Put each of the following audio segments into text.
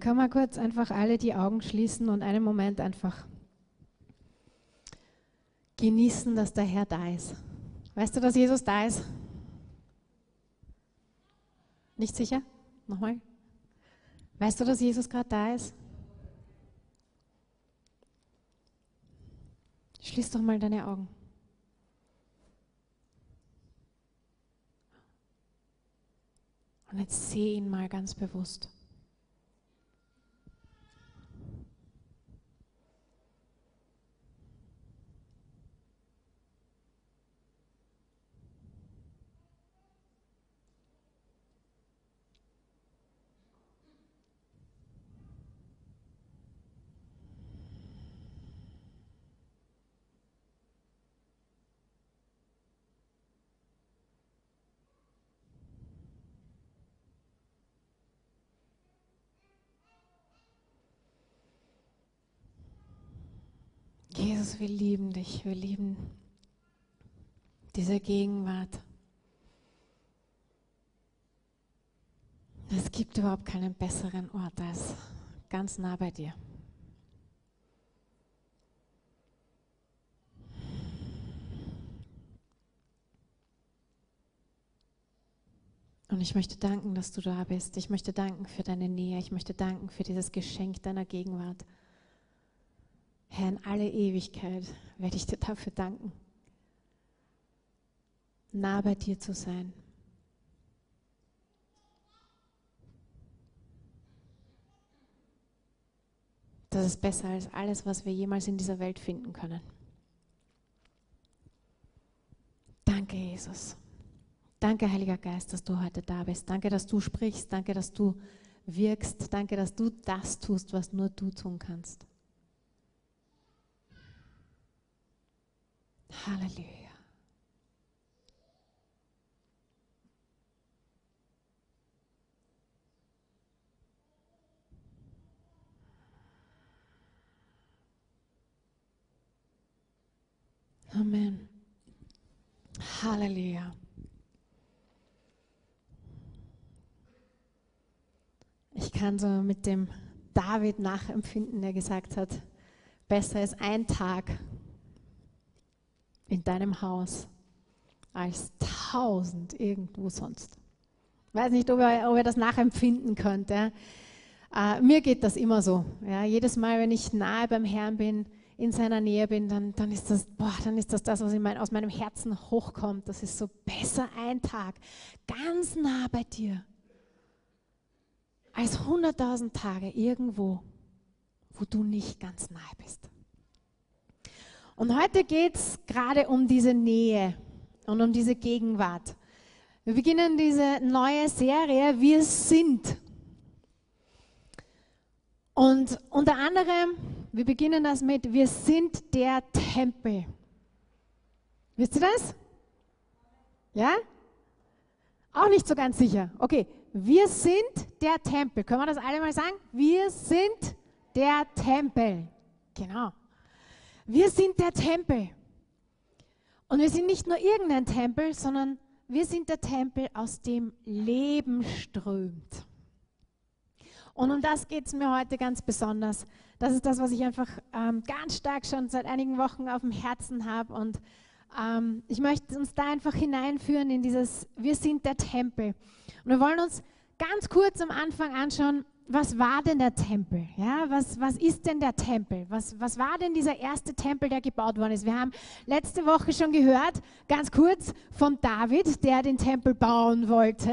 Kann man kurz einfach alle die Augen schließen und einen Moment einfach genießen, dass der Herr da ist. Weißt du, dass Jesus da ist? Nicht sicher? Nochmal? Weißt du, dass Jesus gerade da ist? Schließ doch mal deine Augen. Und jetzt seh ihn mal ganz bewusst. Jesus, wir lieben dich, wir lieben diese Gegenwart. Es gibt überhaupt keinen besseren Ort als ganz nah bei dir. Und ich möchte danken, dass du da bist. Ich möchte danken für deine Nähe. Ich möchte danken für dieses Geschenk deiner Gegenwart. Herr, in alle Ewigkeit werde ich dir dafür danken, nah bei dir zu sein. Das ist besser als alles, was wir jemals in dieser Welt finden können. Danke, Jesus. Danke, Heiliger Geist, dass du heute da bist. Danke, dass du sprichst. Danke, dass du wirkst. Danke, dass du das tust, was nur du tun kannst. Halleluja. Amen. Halleluja. Ich kann so mit dem David nachempfinden, der gesagt hat, besser ist ein Tag in deinem Haus als tausend irgendwo sonst. Ich weiß nicht, ob ihr, ob ihr das nachempfinden könnt. Ja. Äh, mir geht das immer so. Ja. Jedes Mal, wenn ich nahe beim Herrn bin, in seiner Nähe bin, dann, dann, ist, das, boah, dann ist das das, was mein, aus meinem Herzen hochkommt. Das ist so besser ein Tag, ganz nah bei dir, als hunderttausend Tage irgendwo, wo du nicht ganz nahe bist. Und heute geht es gerade um diese Nähe und um diese Gegenwart. Wir beginnen diese neue Serie Wir sind. Und unter anderem, wir beginnen das mit Wir sind der Tempel. Wisst ihr das? Ja? Auch nicht so ganz sicher. Okay, wir sind der Tempel. Können wir das alle mal sagen? Wir sind der Tempel. Genau. Wir sind der Tempel. Und wir sind nicht nur irgendein Tempel, sondern wir sind der Tempel, aus dem Leben strömt. Und um das geht es mir heute ganz besonders. Das ist das, was ich einfach ähm, ganz stark schon seit einigen Wochen auf dem Herzen habe. Und ähm, ich möchte uns da einfach hineinführen in dieses, wir sind der Tempel. Und wir wollen uns ganz kurz am Anfang anschauen, was war denn der Tempel? Ja, was, was ist denn der Tempel? Was, was war denn dieser erste Tempel, der gebaut worden ist? Wir haben letzte Woche schon gehört, ganz kurz, von David, der den Tempel bauen wollte.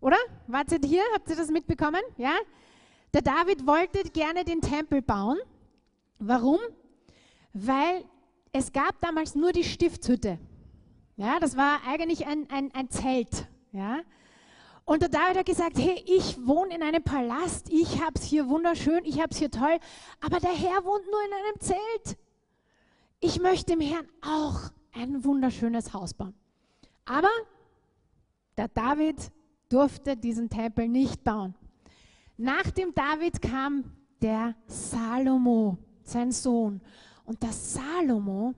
Oder? Wart ihr hier? Habt ihr das mitbekommen? Ja? Der David wollte gerne den Tempel bauen. Warum? Weil es gab damals nur die Stiftshütte. Ja, das war eigentlich ein, ein, ein Zelt. Ja? Und der David hat gesagt, hey, ich wohne in einem Palast, ich habe es hier wunderschön, ich habe es hier toll, aber der Herr wohnt nur in einem Zelt. Ich möchte dem Herrn auch ein wunderschönes Haus bauen. Aber der David durfte diesen Tempel nicht bauen. Nach dem David kam der Salomo, sein Sohn. Und der Salomo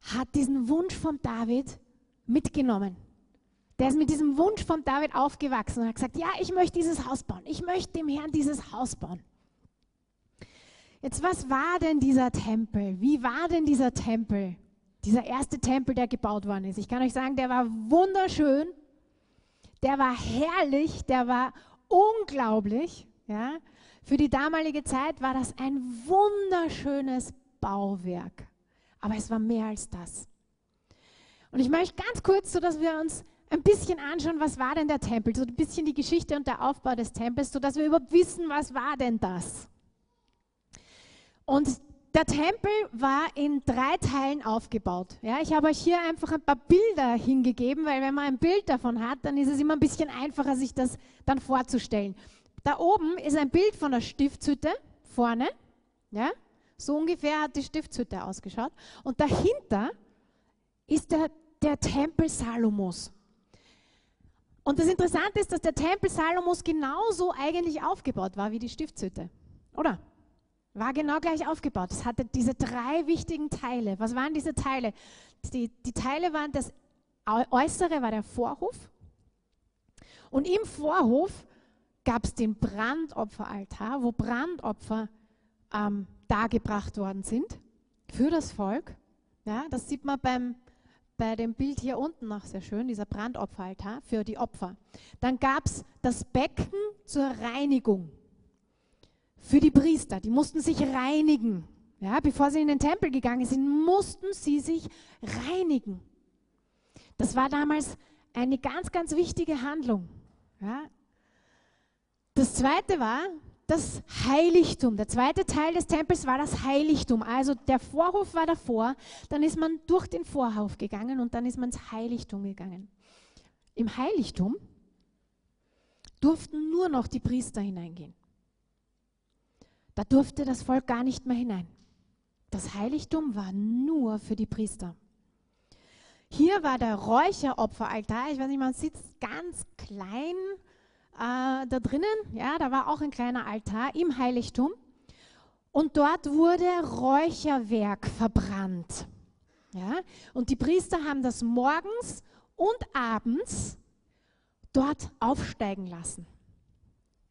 hat diesen Wunsch von David mitgenommen. Der ist mit diesem Wunsch von David aufgewachsen und hat gesagt, ja, ich möchte dieses Haus bauen. Ich möchte dem Herrn dieses Haus bauen. Jetzt, was war denn dieser Tempel? Wie war denn dieser Tempel? Dieser erste Tempel, der gebaut worden ist. Ich kann euch sagen, der war wunderschön, der war herrlich, der war unglaublich. Ja? Für die damalige Zeit war das ein wunderschönes Bauwerk. Aber es war mehr als das. Und ich möchte ganz kurz, so dass wir uns ein bisschen anschauen, was war denn der Tempel, so ein bisschen die Geschichte und der Aufbau des Tempels, sodass wir überhaupt wissen, was war denn das. Und der Tempel war in drei Teilen aufgebaut. Ja, ich habe euch hier einfach ein paar Bilder hingegeben, weil wenn man ein Bild davon hat, dann ist es immer ein bisschen einfacher, sich das dann vorzustellen. Da oben ist ein Bild von der Stiftshütte vorne. Ja, so ungefähr hat die Stiftshütte ausgeschaut. Und dahinter ist der, der Tempel Salomos. Und das Interessante ist, dass der Tempel Salomos genauso eigentlich aufgebaut war wie die Stiftshütte. Oder? War genau gleich aufgebaut. Es hatte diese drei wichtigen Teile. Was waren diese Teile? Die, die Teile waren, das Äußere war der Vorhof. Und im Vorhof gab es den Brandopferaltar, wo Brandopfer ähm, dargebracht worden sind für das Volk. Ja, das sieht man beim bei dem Bild hier unten noch sehr schön, dieser Brandopferaltar für die Opfer. Dann gab es das Becken zur Reinigung für die Priester. Die mussten sich reinigen. Ja, bevor sie in den Tempel gegangen sind, mussten sie sich reinigen. Das war damals eine ganz, ganz wichtige Handlung. Ja. Das zweite war, das Heiligtum. Der zweite Teil des Tempels war das Heiligtum. Also der Vorhof war davor, dann ist man durch den Vorhof gegangen und dann ist man ins Heiligtum gegangen. Im Heiligtum durften nur noch die Priester hineingehen. Da durfte das Volk gar nicht mehr hinein. Das Heiligtum war nur für die Priester. Hier war der Räucheropferaltar. Ich weiß nicht, man es ganz klein äh, da drinnen, ja, da war auch ein kleiner Altar im Heiligtum. Und dort wurde Räucherwerk verbrannt. Ja? Und die Priester haben das morgens und abends dort aufsteigen lassen.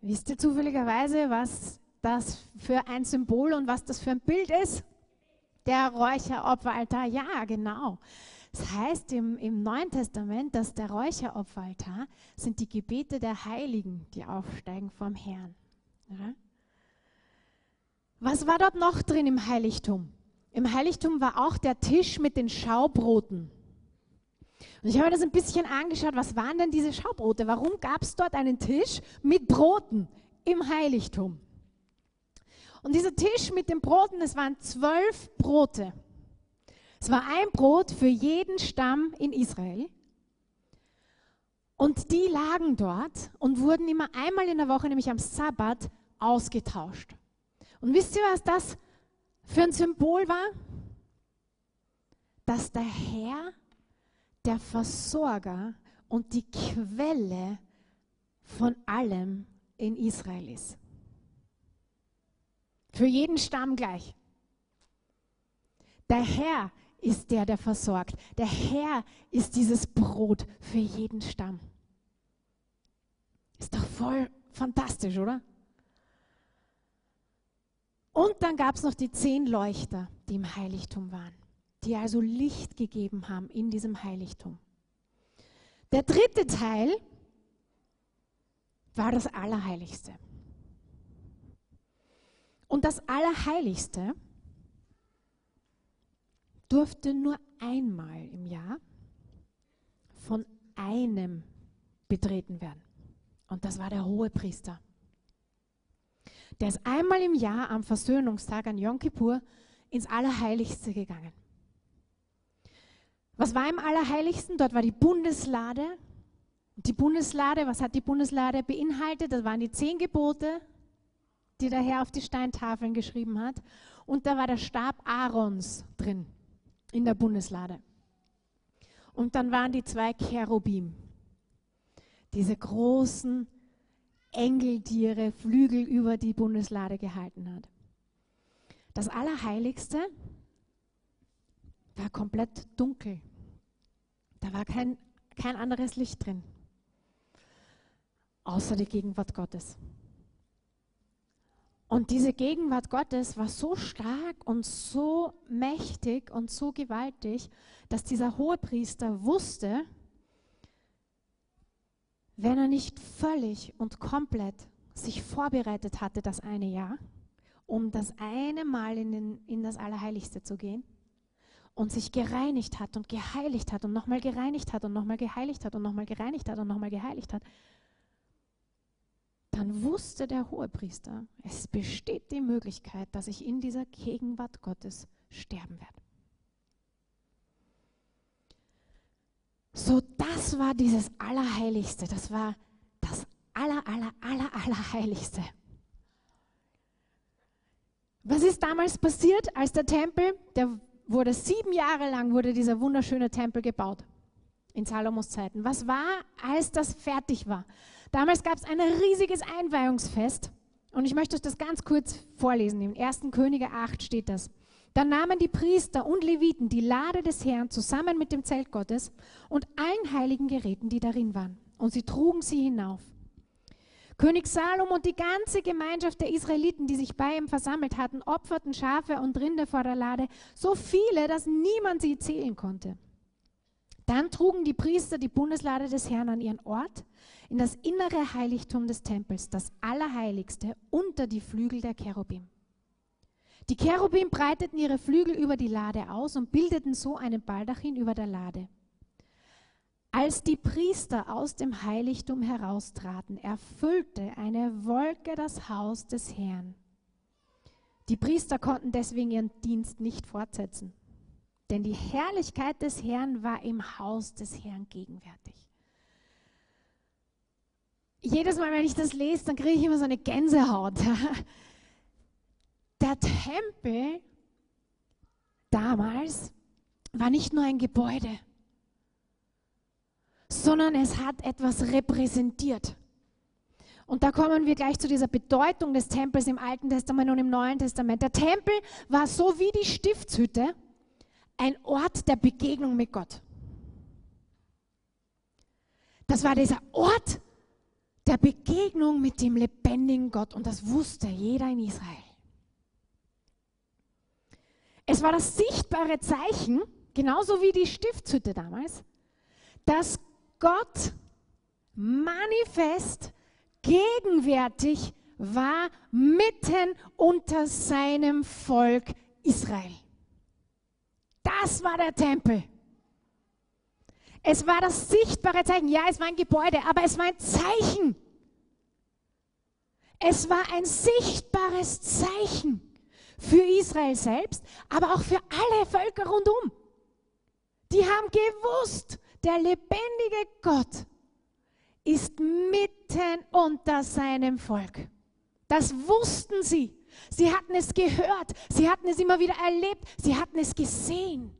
Wisst ihr zufälligerweise, was das für ein Symbol und was das für ein Bild ist? Der Räucheropferaltar, ja, genau. Das heißt im, im Neuen Testament, dass der Räucheropferaltar sind die Gebete der Heiligen, die aufsteigen vom Herrn. Ja? Was war dort noch drin im Heiligtum? Im Heiligtum war auch der Tisch mit den Schaubroten. Und ich habe mir das ein bisschen angeschaut, was waren denn diese Schaubrote? Warum gab es dort einen Tisch mit Broten im Heiligtum? Und dieser Tisch mit den Broten, es waren zwölf Brote. Es war ein Brot für jeden Stamm in Israel. Und die lagen dort und wurden immer einmal in der Woche, nämlich am Sabbat, ausgetauscht. Und wisst ihr, was das für ein Symbol war? Dass der Herr der Versorger und die Quelle von allem in Israel ist. Für jeden Stamm gleich. Der Herr ist der, der versorgt. Der Herr ist dieses Brot für jeden Stamm. Ist doch voll fantastisch, oder? Und dann gab es noch die zehn Leuchter, die im Heiligtum waren, die also Licht gegeben haben in diesem Heiligtum. Der dritte Teil war das Allerheiligste. Und das Allerheiligste durfte nur einmal im Jahr von einem betreten werden. Und das war der hohe Priester. Der ist einmal im Jahr am Versöhnungstag an Yom Kippur ins Allerheiligste gegangen. Was war im Allerheiligsten? Dort war die Bundeslade. Die Bundeslade, was hat die Bundeslade beinhaltet? Das waren die zehn Gebote, die der Herr auf die Steintafeln geschrieben hat. Und da war der Stab Aarons drin in der Bundeslade. Und dann waren die zwei Cherubim, diese großen Engeltiere, Flügel über die Bundeslade gehalten hat. Das Allerheiligste war komplett dunkel. Da war kein, kein anderes Licht drin, außer die Gegenwart Gottes. Und diese Gegenwart Gottes war so stark und so mächtig und so gewaltig, dass dieser Hohepriester wusste, wenn er nicht völlig und komplett sich vorbereitet hatte, das eine Jahr, um das eine Mal in, den, in das Allerheiligste zu gehen und sich gereinigt hat und geheiligt hat und nochmal gereinigt hat und nochmal geheiligt hat und nochmal gereinigt hat und nochmal geheiligt hat, dann wusste der Hohepriester, es besteht die Möglichkeit, dass ich in dieser Gegenwart Gottes sterben werde. So, das war dieses Allerheiligste, das war das Aller, Aller, Aller, Allerheiligste. Was ist damals passiert, als der Tempel, der wurde sieben Jahre lang, wurde dieser wunderschöne Tempel gebaut in Salomos Zeiten. Was war, als das fertig war? Damals gab es ein riesiges Einweihungsfest und ich möchte euch das ganz kurz vorlesen. Im 1. Könige 8 steht das. Dann nahmen die Priester und Leviten die Lade des Herrn zusammen mit dem Zelt Gottes und allen heiligen Geräten, die darin waren, und sie trugen sie hinauf. König Salom und die ganze Gemeinschaft der Israeliten, die sich bei ihm versammelt hatten, opferten Schafe und Rinder vor der Lade, so viele, dass niemand sie zählen konnte. Dann trugen die Priester die Bundeslade des Herrn an ihren Ort, in das innere Heiligtum des Tempels, das Allerheiligste, unter die Flügel der Cherubim. Die Cherubim breiteten ihre Flügel über die Lade aus und bildeten so einen Baldachin über der Lade. Als die Priester aus dem Heiligtum heraustraten, erfüllte eine Wolke das Haus des Herrn. Die Priester konnten deswegen ihren Dienst nicht fortsetzen, denn die Herrlichkeit des Herrn war im Haus des Herrn gegenwärtig. Jedes Mal, wenn ich das lese, dann kriege ich immer so eine Gänsehaut. Der Tempel damals war nicht nur ein Gebäude sondern es hat etwas repräsentiert. Und da kommen wir gleich zu dieser Bedeutung des Tempels im Alten Testament und im Neuen Testament. Der Tempel war so wie die Stiftshütte ein Ort der Begegnung mit Gott. Das war dieser Ort der Begegnung mit dem lebendigen Gott und das wusste jeder in Israel. Es war das sichtbare Zeichen, genauso wie die Stiftshütte damals, dass Gott manifest, gegenwärtig war mitten unter seinem Volk Israel. Das war der Tempel. Es war das sichtbare Zeichen. Ja, es war ein Gebäude, aber es war ein Zeichen. Es war ein sichtbares Zeichen für Israel selbst, aber auch für alle Völker rundum. Die haben gewusst, der lebendige Gott ist mitten unter seinem Volk. Das wussten sie. Sie hatten es gehört. Sie hatten es immer wieder erlebt. Sie hatten es gesehen.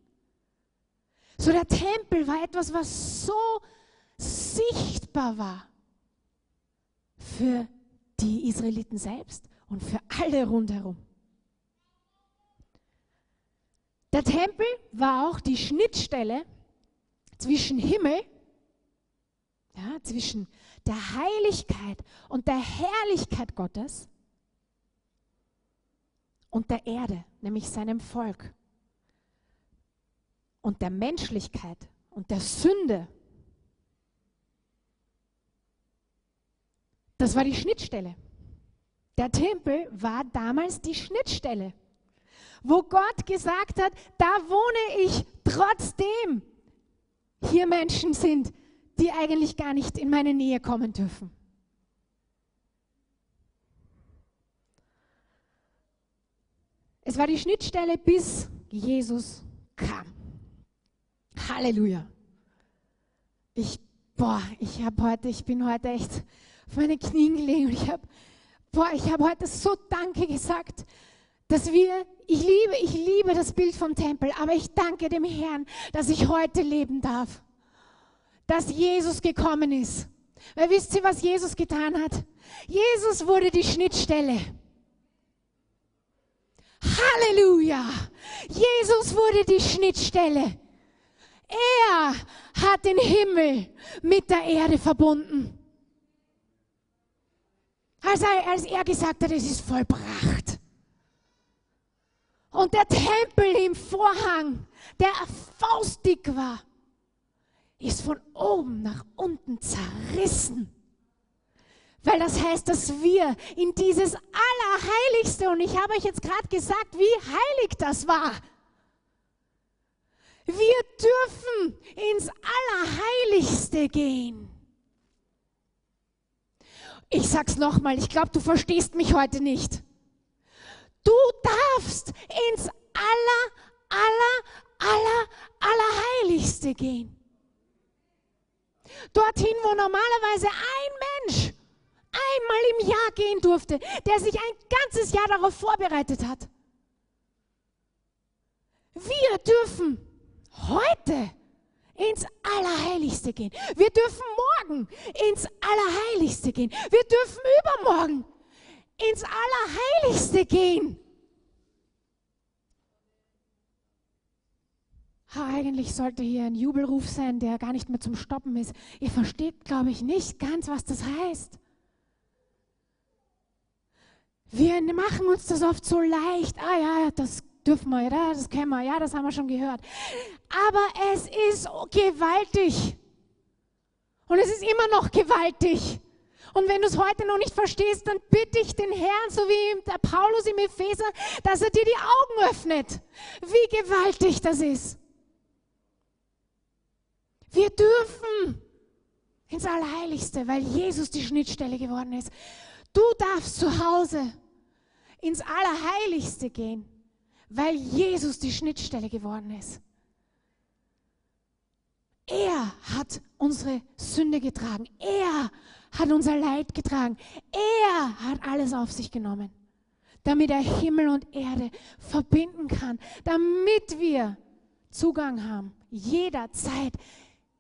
So der Tempel war etwas, was so sichtbar war für die Israeliten selbst und für alle rundherum. Der Tempel war auch die Schnittstelle zwischen Himmel, ja, zwischen der Heiligkeit und der Herrlichkeit Gottes und der Erde, nämlich seinem Volk und der Menschlichkeit und der Sünde. Das war die Schnittstelle. Der Tempel war damals die Schnittstelle, wo Gott gesagt hat, da wohne ich trotzdem hier Menschen sind, die eigentlich gar nicht in meine Nähe kommen dürfen. Es war die Schnittstelle, bis Jesus kam. Halleluja. Ich, boah, ich habe heute, ich bin heute echt auf meine Knien gelegen und ich habe, boah, ich habe heute so Danke gesagt dass wir, ich liebe, ich liebe das Bild vom Tempel, aber ich danke dem Herrn, dass ich heute leben darf. Dass Jesus gekommen ist. Weil wisst ihr, was Jesus getan hat? Jesus wurde die Schnittstelle. Halleluja! Jesus wurde die Schnittstelle. Er hat den Himmel mit der Erde verbunden. Als er, als er gesagt hat, es ist vollbracht. Und der Tempel im Vorhang, der faustdick war, ist von oben nach unten zerrissen. Weil das heißt, dass wir in dieses Allerheiligste, und ich habe euch jetzt gerade gesagt, wie heilig das war. Wir dürfen ins Allerheiligste gehen. Ich sag's nochmal, ich glaube, du verstehst mich heute nicht. Du darfst ins Aller, Aller, Aller, Allerheiligste gehen. Dorthin, wo normalerweise ein Mensch einmal im Jahr gehen durfte, der sich ein ganzes Jahr darauf vorbereitet hat. Wir dürfen heute ins Allerheiligste gehen. Wir dürfen morgen ins Allerheiligste gehen. Wir dürfen übermorgen ins Allerheiligste gehen. Eigentlich sollte hier ein Jubelruf sein, der gar nicht mehr zum Stoppen ist. Ihr versteht, glaube ich, nicht ganz, was das heißt. Wir machen uns das oft so leicht. Ah ja, das dürfen wir, ja, das kennen wir, ja, das haben wir schon gehört. Aber es ist gewaltig. Und es ist immer noch gewaltig. Und wenn du es heute noch nicht verstehst, dann bitte ich den Herrn, so wie der Paulus im Epheser, dass er dir die Augen öffnet, wie gewaltig das ist. Wir dürfen ins Allerheiligste, weil Jesus die Schnittstelle geworden ist. Du darfst zu Hause ins Allerheiligste gehen, weil Jesus die Schnittstelle geworden ist. Er hat unsere Sünde getragen. Er hat unser Leid getragen. Er hat alles auf sich genommen, damit er Himmel und Erde verbinden kann, damit wir Zugang haben, jederzeit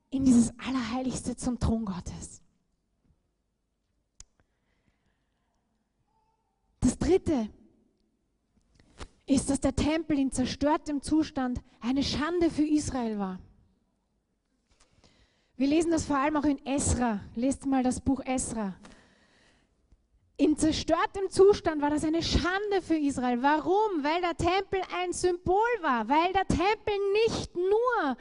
in dieses Allerheiligste zum Thron Gottes. Das Dritte ist, dass der Tempel in zerstörtem Zustand eine Schande für Israel war. Wir lesen das vor allem auch in Esra. Lest mal das Buch Esra. In zerstörtem Zustand war das eine Schande für Israel. Warum? Weil der Tempel ein Symbol war, weil der Tempel nicht nur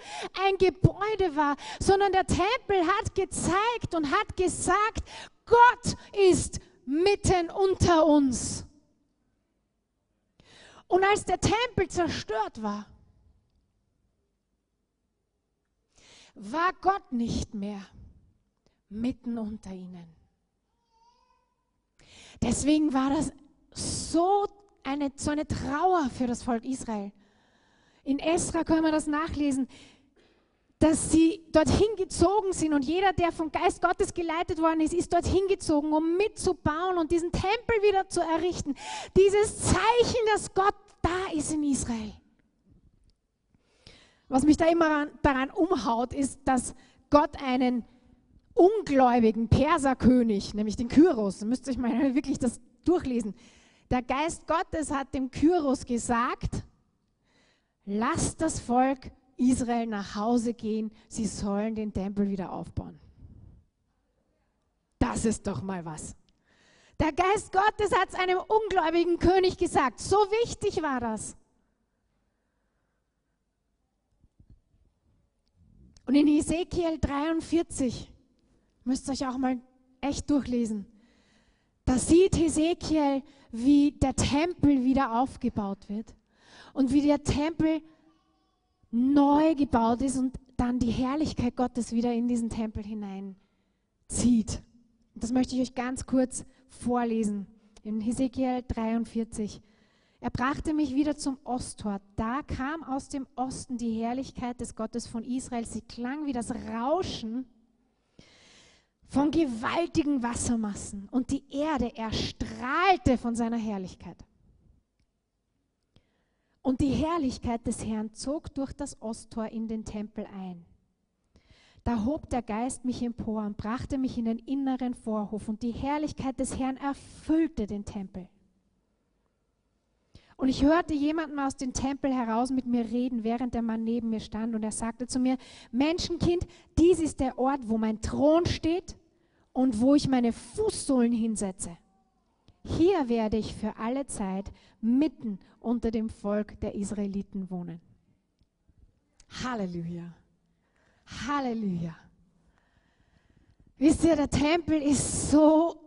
ein Gebäude war, sondern der Tempel hat gezeigt und hat gesagt, Gott ist mitten unter uns. Und als der Tempel zerstört war, war Gott nicht mehr mitten unter ihnen. Deswegen war das so eine, so eine Trauer für das Volk Israel. In Esra können wir das nachlesen, dass sie dorthin gezogen sind und jeder, der vom Geist Gottes geleitet worden ist, ist dorthin gezogen, um mitzubauen und diesen Tempel wieder zu errichten. Dieses Zeichen, dass Gott da ist in Israel. Was mich da immer daran umhaut, ist, dass Gott einen ungläubigen Perserkönig, nämlich den Kyros, müsst ihr euch mal wirklich das durchlesen. Der Geist Gottes hat dem Kyros gesagt, lasst das Volk Israel nach Hause gehen, sie sollen den Tempel wieder aufbauen. Das ist doch mal was. Der Geist Gottes hat es einem ungläubigen König gesagt. So wichtig war das. Und in Ezekiel 43 Müsst ihr euch auch mal echt durchlesen. Da sieht Hesekiel, wie der Tempel wieder aufgebaut wird und wie der Tempel neu gebaut ist und dann die Herrlichkeit Gottes wieder in diesen Tempel hineinzieht. Das möchte ich euch ganz kurz vorlesen. In Hesekiel 43. Er brachte mich wieder zum Osttor. Da kam aus dem Osten die Herrlichkeit des Gottes von Israel. Sie klang wie das Rauschen von gewaltigen Wassermassen und die Erde erstrahlte von seiner Herrlichkeit. Und die Herrlichkeit des Herrn zog durch das Osttor in den Tempel ein. Da hob der Geist mich empor und brachte mich in den inneren Vorhof, und die Herrlichkeit des Herrn erfüllte den Tempel. Und ich hörte jemanden aus dem Tempel heraus mit mir reden, während der Mann neben mir stand. Und er sagte zu mir, Menschenkind, dies ist der Ort, wo mein Thron steht und wo ich meine Fußsohlen hinsetze. Hier werde ich für alle Zeit mitten unter dem Volk der Israeliten wohnen. Halleluja. Halleluja. Wisst ihr, der Tempel ist so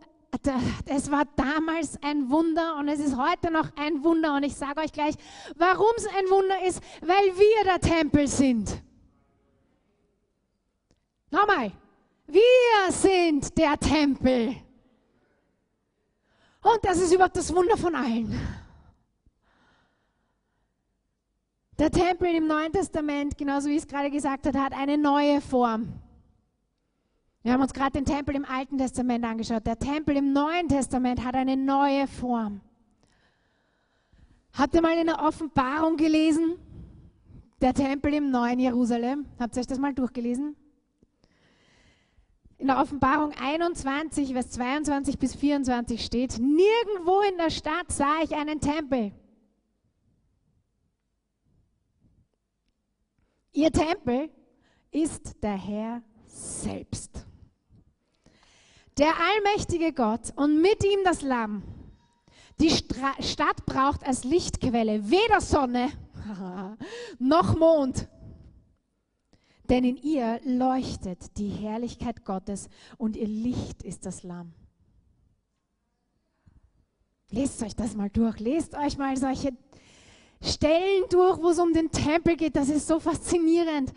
es war damals ein Wunder und es ist heute noch ein Wunder. Und ich sage euch gleich, warum es ein Wunder ist, weil wir der Tempel sind. Nochmal, wir sind der Tempel. Und das ist überhaupt das Wunder von allen. Der Tempel im Neuen Testament, genauso wie ich es gerade gesagt habe, hat eine neue Form. Wir haben uns gerade den Tempel im Alten Testament angeschaut. Der Tempel im Neuen Testament hat eine neue Form. Habt ihr mal in der Offenbarung gelesen? Der Tempel im neuen Jerusalem. Habt ihr euch das mal durchgelesen? In der Offenbarung 21, Vers 22 bis 24 steht, nirgendwo in der Stadt sah ich einen Tempel. Ihr Tempel ist der Herr selbst der allmächtige Gott und mit ihm das Lamm. Die Stra Stadt braucht als Lichtquelle weder Sonne noch Mond, denn in ihr leuchtet die Herrlichkeit Gottes und ihr Licht ist das Lamm. Lest euch das mal durch, lest euch mal solche Stellen durch, wo es um den Tempel geht. Das ist so faszinierend.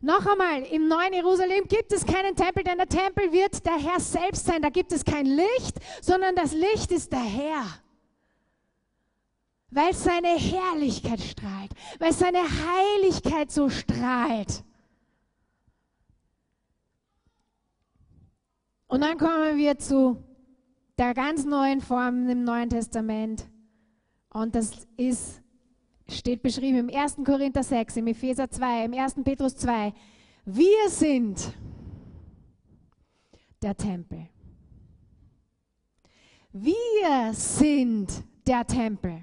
Noch einmal, im neuen Jerusalem gibt es keinen Tempel, denn der Tempel wird der Herr selbst sein. Da gibt es kein Licht, sondern das Licht ist der Herr. Weil seine Herrlichkeit strahlt, weil seine Heiligkeit so strahlt. Und dann kommen wir zu der ganz neuen Form im Neuen Testament. Und das ist steht beschrieben im 1. Korinther 6, im Epheser 2, im 1. Petrus 2. Wir sind der Tempel. Wir sind der Tempel.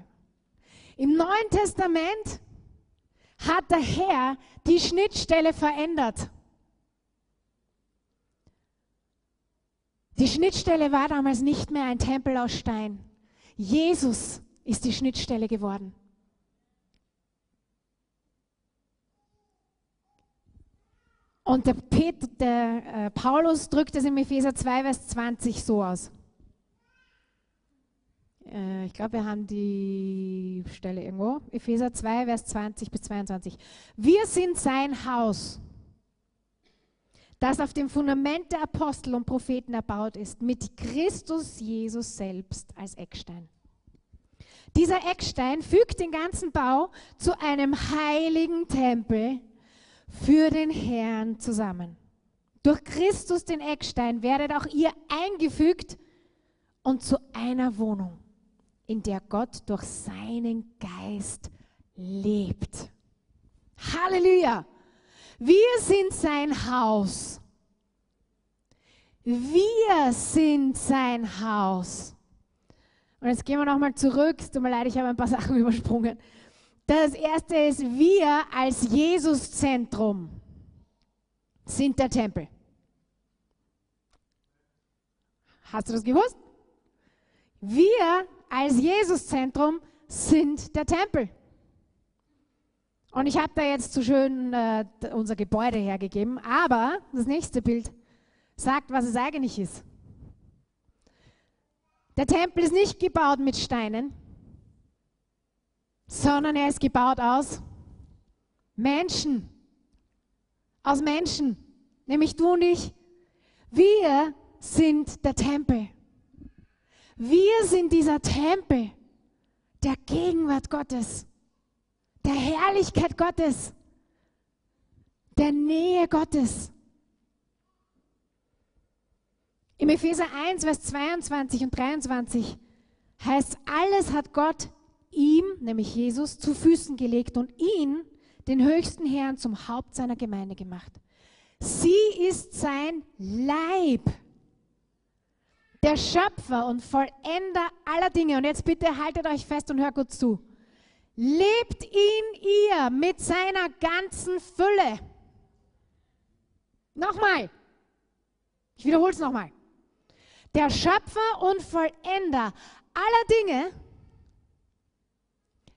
Im Neuen Testament hat der Herr die Schnittstelle verändert. Die Schnittstelle war damals nicht mehr ein Tempel aus Stein. Jesus ist die Schnittstelle geworden. Und der, Peter, der äh, Paulus drückt es im Epheser 2, Vers 20 so aus. Äh, ich glaube, wir haben die Stelle irgendwo. Epheser 2, Vers 20 bis 22. Wir sind sein Haus, das auf dem Fundament der Apostel und Propheten erbaut ist, mit Christus Jesus selbst als Eckstein. Dieser Eckstein fügt den ganzen Bau zu einem heiligen Tempel für den Herrn zusammen. Durch Christus, den Eckstein, werdet auch ihr eingefügt und zu einer Wohnung, in der Gott durch seinen Geist lebt. Halleluja! Wir sind sein Haus. Wir sind sein Haus. Und jetzt gehen wir nochmal zurück. Tut mir leid, ich habe ein paar Sachen übersprungen. Das erste ist, wir als Jesus-Zentrum sind der Tempel. Hast du das gewusst? Wir als Jesus-Zentrum sind der Tempel. Und ich habe da jetzt so schön äh, unser Gebäude hergegeben, aber das nächste Bild sagt, was es eigentlich ist. Der Tempel ist nicht gebaut mit Steinen, sondern er ist gebaut aus Menschen. Aus Menschen, nämlich du und ich. Wir sind der Tempel. Wir sind dieser Tempel der Gegenwart Gottes, der Herrlichkeit Gottes, der Nähe Gottes. Im Epheser 1, Vers 22 und 23 heißt, alles hat Gott ihm, nämlich Jesus, zu Füßen gelegt und ihn, den höchsten Herrn, zum Haupt seiner Gemeinde gemacht. Sie ist sein Leib, der Schöpfer und Vollender aller Dinge. Und jetzt bitte haltet euch fest und hört gut zu. Lebt in ihr mit seiner ganzen Fülle. Nochmal. Ich wiederhole es nochmal. Der Schöpfer und Vollender aller Dinge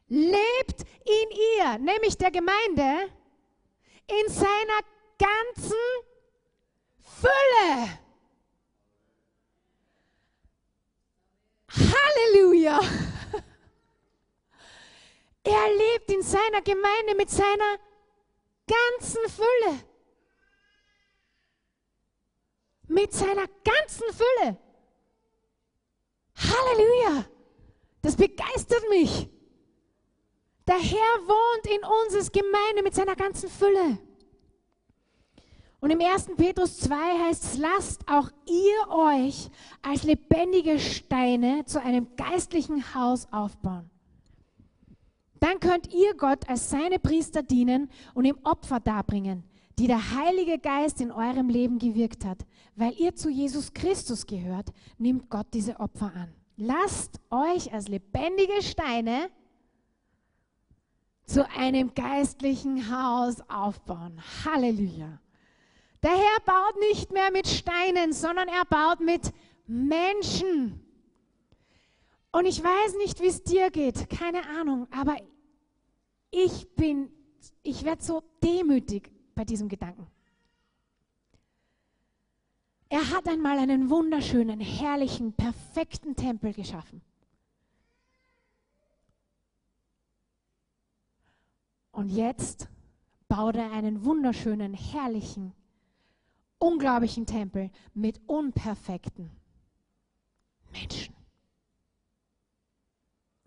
lebt in ihr, nämlich der Gemeinde, in seiner ganzen Fülle. Halleluja! Er lebt in seiner Gemeinde mit seiner ganzen Fülle. Mit seiner ganzen Fülle. Halleluja! Das begeistert mich. Der Herr wohnt in uns als Gemeinde mit seiner ganzen Fülle. Und im 1. Petrus 2 heißt es, lasst auch ihr euch als lebendige Steine zu einem geistlichen Haus aufbauen. Dann könnt ihr Gott als seine Priester dienen und ihm Opfer darbringen, die der Heilige Geist in eurem Leben gewirkt hat. Weil ihr zu Jesus Christus gehört, nimmt Gott diese Opfer an. Lasst euch als lebendige Steine zu einem geistlichen Haus aufbauen. Halleluja. Der Herr baut nicht mehr mit Steinen, sondern er baut mit Menschen. Und ich weiß nicht, wie es dir geht, keine Ahnung, aber ich bin, ich werde so demütig bei diesem Gedanken. Er hat einmal einen wunderschönen, herrlichen, perfekten Tempel geschaffen. Und jetzt baut er einen wunderschönen, herrlichen, unglaublichen Tempel mit unperfekten Menschen.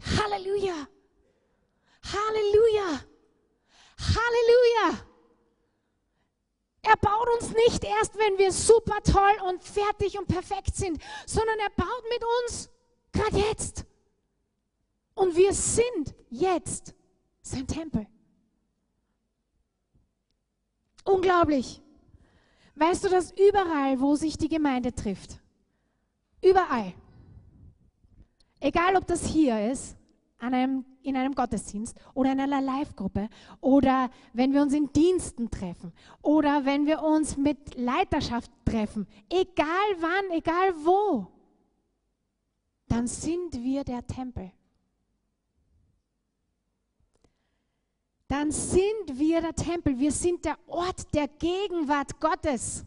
Halleluja! Halleluja! Halleluja! Er baut uns nicht erst, wenn wir super toll und fertig und perfekt sind, sondern er baut mit uns gerade jetzt. Und wir sind jetzt sein Tempel. Unglaublich. Weißt du, dass überall, wo sich die Gemeinde trifft, überall, egal ob das hier ist, einem, in einem Gottesdienst oder in einer Live-Gruppe oder wenn wir uns in Diensten treffen oder wenn wir uns mit Leiterschaft treffen, egal wann, egal wo, dann sind wir der Tempel. dann sind wir der Tempel. Wir sind der Ort der Gegenwart Gottes.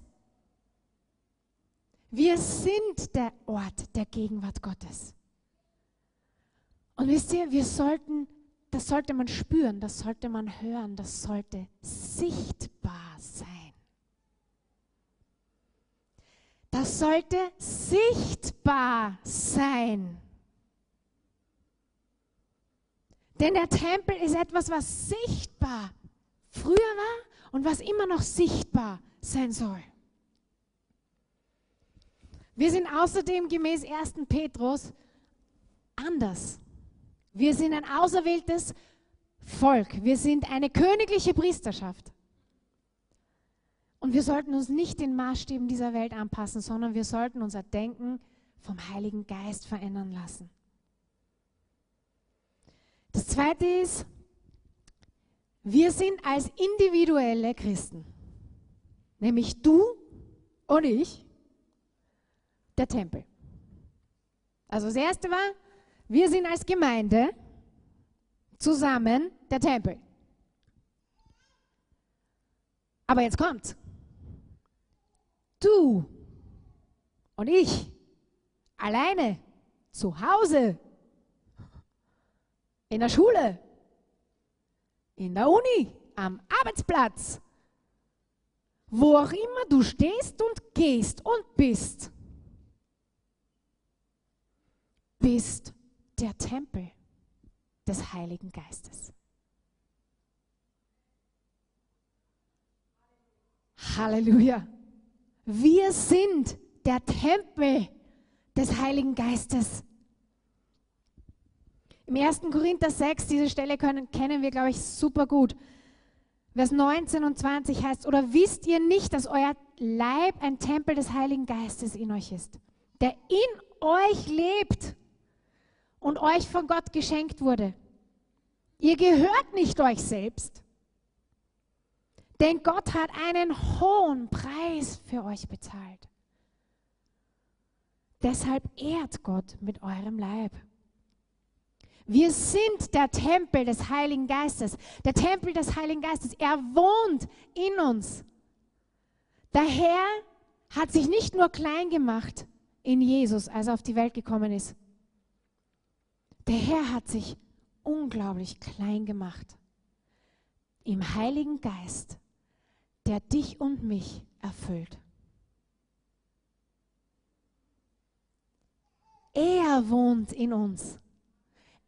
Wir sind der Ort der Gegenwart Gottes. Und wisst ihr, wir sollten, das sollte man spüren, das sollte man hören, das sollte sichtbar sein. Das sollte sichtbar sein. Denn der Tempel ist etwas, was sichtbar früher war und was immer noch sichtbar sein soll. Wir sind außerdem gemäß 1. Petrus anders. Wir sind ein auserwähltes Volk. Wir sind eine königliche Priesterschaft. Und wir sollten uns nicht den Maßstäben dieser Welt anpassen, sondern wir sollten unser Denken vom Heiligen Geist verändern lassen. Das zweite ist, wir sind als individuelle Christen, nämlich du und ich, der Tempel. Also das erste war, wir sind als Gemeinde zusammen der Tempel. Aber jetzt kommt. Du und ich alleine zu Hause in der Schule, in der Uni, am Arbeitsplatz, wo auch immer du stehst und gehst und bist, bist der Tempel des Heiligen Geistes. Halleluja. Wir sind der Tempel des Heiligen Geistes. Im 1. Korinther 6, diese Stelle können, kennen wir, glaube ich, super gut. Vers 19 und 20 heißt, oder wisst ihr nicht, dass euer Leib ein Tempel des Heiligen Geistes in euch ist, der in euch lebt und euch von Gott geschenkt wurde. Ihr gehört nicht euch selbst, denn Gott hat einen hohen Preis für euch bezahlt. Deshalb ehrt Gott mit eurem Leib. Wir sind der Tempel des Heiligen Geistes. Der Tempel des Heiligen Geistes. Er wohnt in uns. Der Herr hat sich nicht nur klein gemacht in Jesus, als er auf die Welt gekommen ist. Der Herr hat sich unglaublich klein gemacht. Im Heiligen Geist, der dich und mich erfüllt. Er wohnt in uns.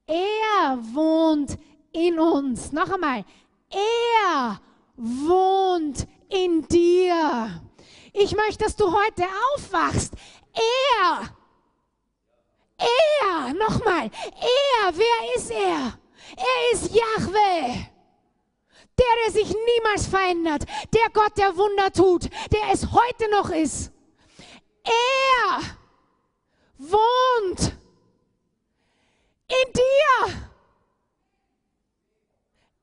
Er wohnt in uns. Noch einmal. Er wohnt in dir. Ich möchte, dass du heute aufwachst. Er. Er. Nochmal. Er. Wer ist er? Er ist Yahweh. Der, der sich niemals verändert. Der Gott, der Wunder tut. Der es heute noch ist. Er wohnt in dir.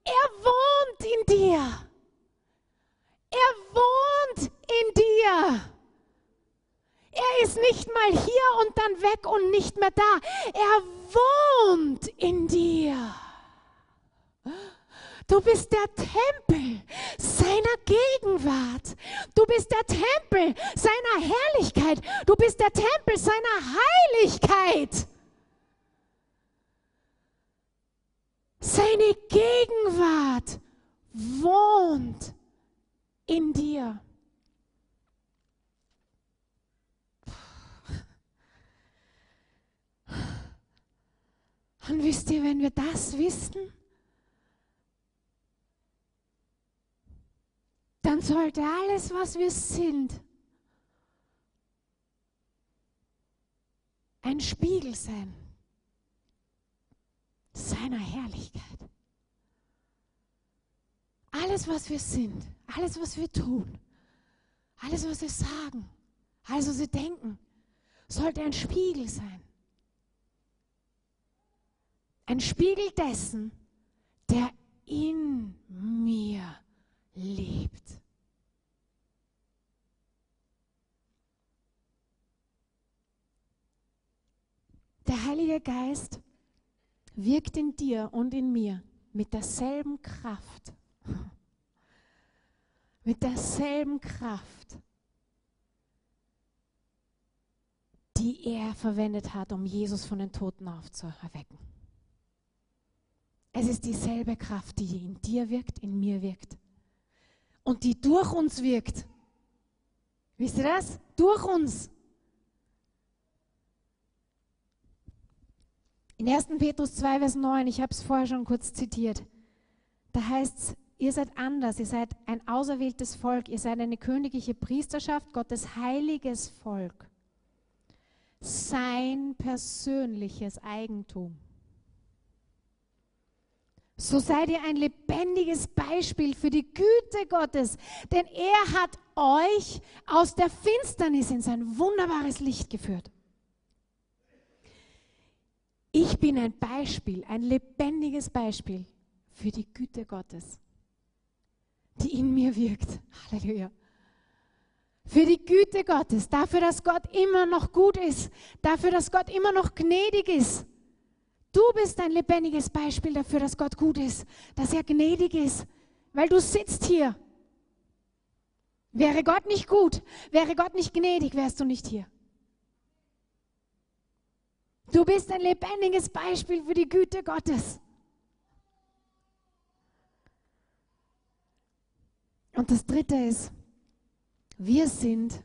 Er wohnt in dir. Er wohnt in dir. Er ist nicht mal hier und dann weg und nicht mehr da. Er wohnt in dir. Du bist der Tempel seiner Gegenwart. Du bist der Tempel seiner Herrlichkeit. Du bist der Tempel seiner Heiligkeit. Seine Gegenwart wohnt in dir. Und wisst ihr, wenn wir das wissen, dann sollte alles, was wir sind, ein Spiegel sein seiner Herrlichkeit. Alles, was wir sind, alles, was wir tun, alles, was wir sagen, alles, was wir denken, sollte ein Spiegel sein. Ein Spiegel dessen, der in mir lebt. Der Heilige Geist wirkt in dir und in mir mit derselben Kraft. Mit derselben Kraft, die er verwendet hat, um Jesus von den Toten aufzuerwecken. Es ist dieselbe Kraft, die in dir wirkt, in mir wirkt. Und die durch uns wirkt. Wisst ihr das? Durch uns. In 1. Petrus 2, Vers 9, ich habe es vorher schon kurz zitiert, da heißt es, ihr seid anders, ihr seid ein auserwähltes Volk, ihr seid eine königliche Priesterschaft, Gottes heiliges Volk, sein persönliches Eigentum. So seid ihr ein lebendiges Beispiel für die Güte Gottes, denn er hat euch aus der Finsternis in sein wunderbares Licht geführt. Ich bin ein Beispiel, ein lebendiges Beispiel für die Güte Gottes, die in mir wirkt. Halleluja. Für die Güte Gottes, dafür, dass Gott immer noch gut ist, dafür, dass Gott immer noch gnädig ist. Du bist ein lebendiges Beispiel dafür, dass Gott gut ist, dass er gnädig ist, weil du sitzt hier. Wäre Gott nicht gut, wäre Gott nicht gnädig, wärst du nicht hier. Du bist ein lebendiges Beispiel für die Güte Gottes. Und das Dritte ist, wir sind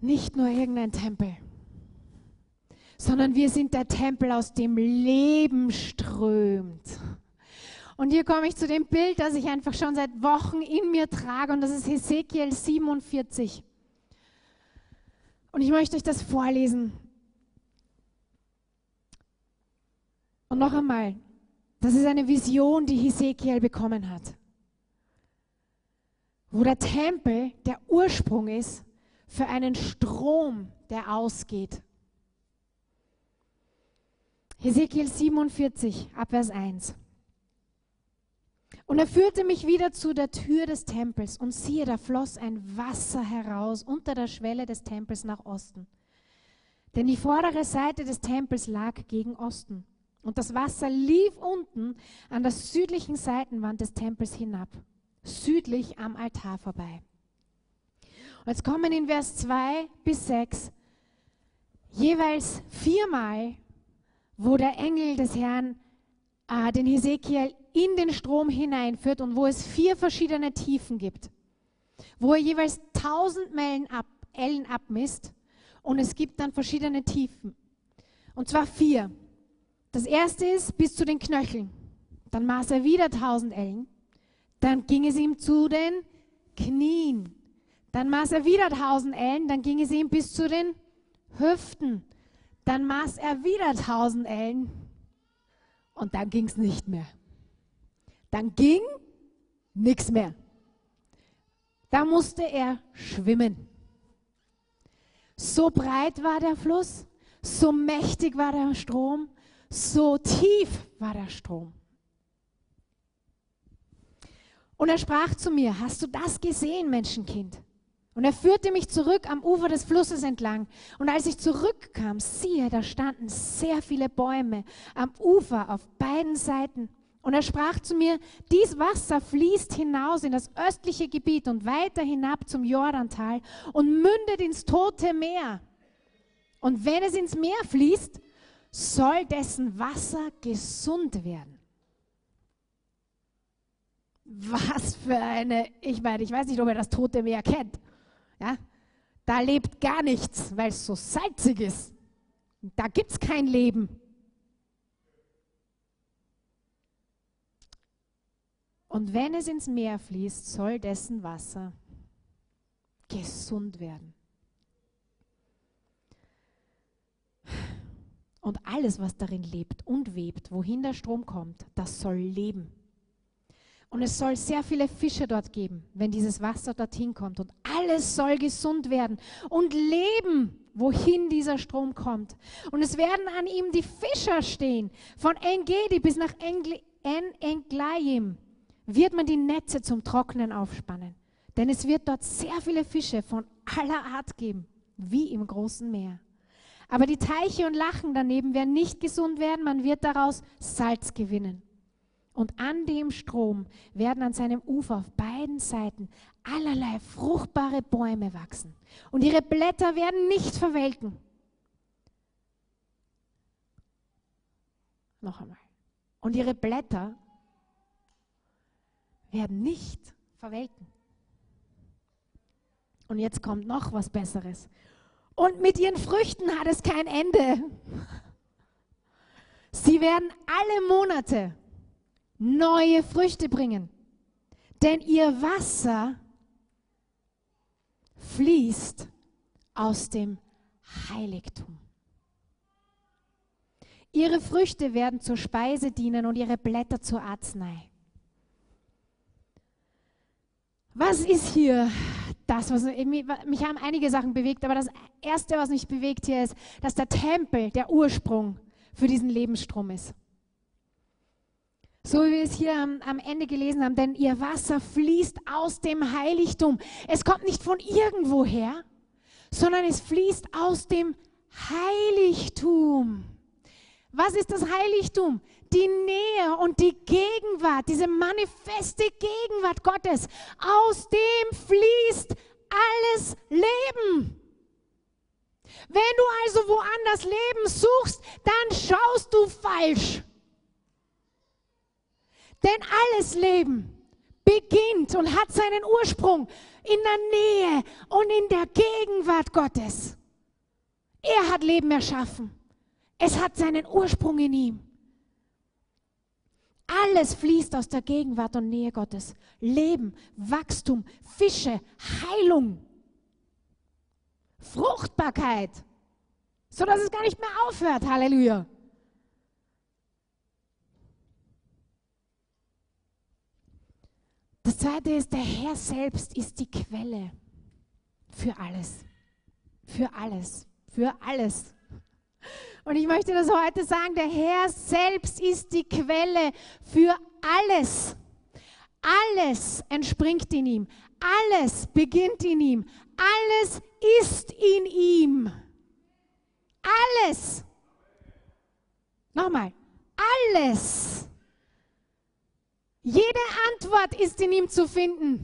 nicht nur irgendein Tempel, sondern wir sind der Tempel, aus dem Leben strömt. Und hier komme ich zu dem Bild, das ich einfach schon seit Wochen in mir trage, und das ist Hesekiel 47. Und ich möchte euch das vorlesen. Und noch einmal, das ist eine Vision, die Hesekiel bekommen hat, wo der Tempel der Ursprung ist für einen Strom, der ausgeht. Hesekiel 47, Abvers 1. Und er führte mich wieder zu der Tür des Tempels und siehe, da floss ein Wasser heraus unter der Schwelle des Tempels nach Osten. Denn die vordere Seite des Tempels lag gegen Osten. Und das Wasser lief unten an der südlichen Seitenwand des Tempels hinab, südlich am Altar vorbei. Und jetzt kommen in Vers 2 bis 6 jeweils viermal, wo der Engel des Herrn äh, den Hesekiel in den Strom hineinführt und wo es vier verschiedene Tiefen gibt, wo er jeweils 1000 Meilen ab, Ellen abmisst und es gibt dann verschiedene Tiefen. Und zwar vier. Das erste ist bis zu den Knöcheln. Dann maß er wieder 1000 Ellen. Dann ging es ihm zu den Knien. Dann maß er wieder 1000 Ellen. Dann ging es ihm bis zu den Hüften. Dann maß er wieder 1000 Ellen. Und dann ging es nicht mehr. Dann ging nichts mehr. Da musste er schwimmen. So breit war der Fluss, so mächtig war der Strom, so tief war der Strom. Und er sprach zu mir, hast du das gesehen, Menschenkind? Und er führte mich zurück am Ufer des Flusses entlang. Und als ich zurückkam, siehe, da standen sehr viele Bäume am Ufer auf beiden Seiten. Und er sprach zu mir, dies Wasser fließt hinaus in das östliche Gebiet und weiter hinab zum Jordantal und mündet ins tote Meer. Und wenn es ins Meer fließt, soll dessen Wasser gesund werden. Was für eine, ich meine, ich weiß nicht, ob ihr das tote Meer kennt. Ja? Da lebt gar nichts, weil es so salzig ist. Da gibt es kein Leben. Und wenn es ins Meer fließt, soll dessen Wasser gesund werden. Und alles, was darin lebt und webt, wohin der Strom kommt, das soll leben. Und es soll sehr viele Fische dort geben, wenn dieses Wasser dorthin kommt. Und alles soll gesund werden und leben, wohin dieser Strom kommt. Und es werden an ihm die Fischer stehen. Von Engedi bis nach En-Englaim wird man die Netze zum Trocknen aufspannen. Denn es wird dort sehr viele Fische von aller Art geben, wie im großen Meer. Aber die Teiche und Lachen daneben werden nicht gesund werden, man wird daraus Salz gewinnen. Und an dem Strom werden an seinem Ufer auf beiden Seiten allerlei fruchtbare Bäume wachsen. Und ihre Blätter werden nicht verwelken. Noch einmal. Und ihre Blätter werden nicht verwelken. Und jetzt kommt noch was Besseres. Und mit ihren Früchten hat es kein Ende. Sie werden alle Monate neue Früchte bringen. Denn ihr Wasser fließt aus dem Heiligtum. Ihre Früchte werden zur Speise dienen und ihre Blätter zur Arznei. Was ist hier das, was mich haben einige Sachen bewegt, aber das erste, was mich bewegt hier ist, dass der Tempel der Ursprung für diesen Lebensstrom ist. So wie wir es hier am, am, Ende gelesen haben, denn ihr Wasser fließt aus dem Heiligtum. Es kommt nicht von irgendwoher, sondern es fließt aus dem Heiligtum. Was ist das Heiligtum? Die Nähe und die Gegenwart, diese manifeste Gegenwart Gottes. Aus dem fließt alles Leben. Wenn du also woanders Leben suchst, dann schaust du falsch. Denn alles Leben beginnt und hat seinen Ursprung in der Nähe und in der Gegenwart Gottes. Er hat Leben erschaffen. Es hat seinen Ursprung in ihm. Alles fließt aus der Gegenwart und Nähe Gottes. Leben, Wachstum, Fische, Heilung, Fruchtbarkeit, sodass es gar nicht mehr aufhört. Halleluja. Zweite ist, der Herr selbst ist die Quelle für alles. Für alles. für alles. Und ich möchte das heute sagen, der Herr selbst ist die Quelle für alles. Alles entspringt in ihm. Alles beginnt in ihm. Alles ist in ihm. Alles. Nochmal. Alles. Jede Antwort ist in ihm zu finden.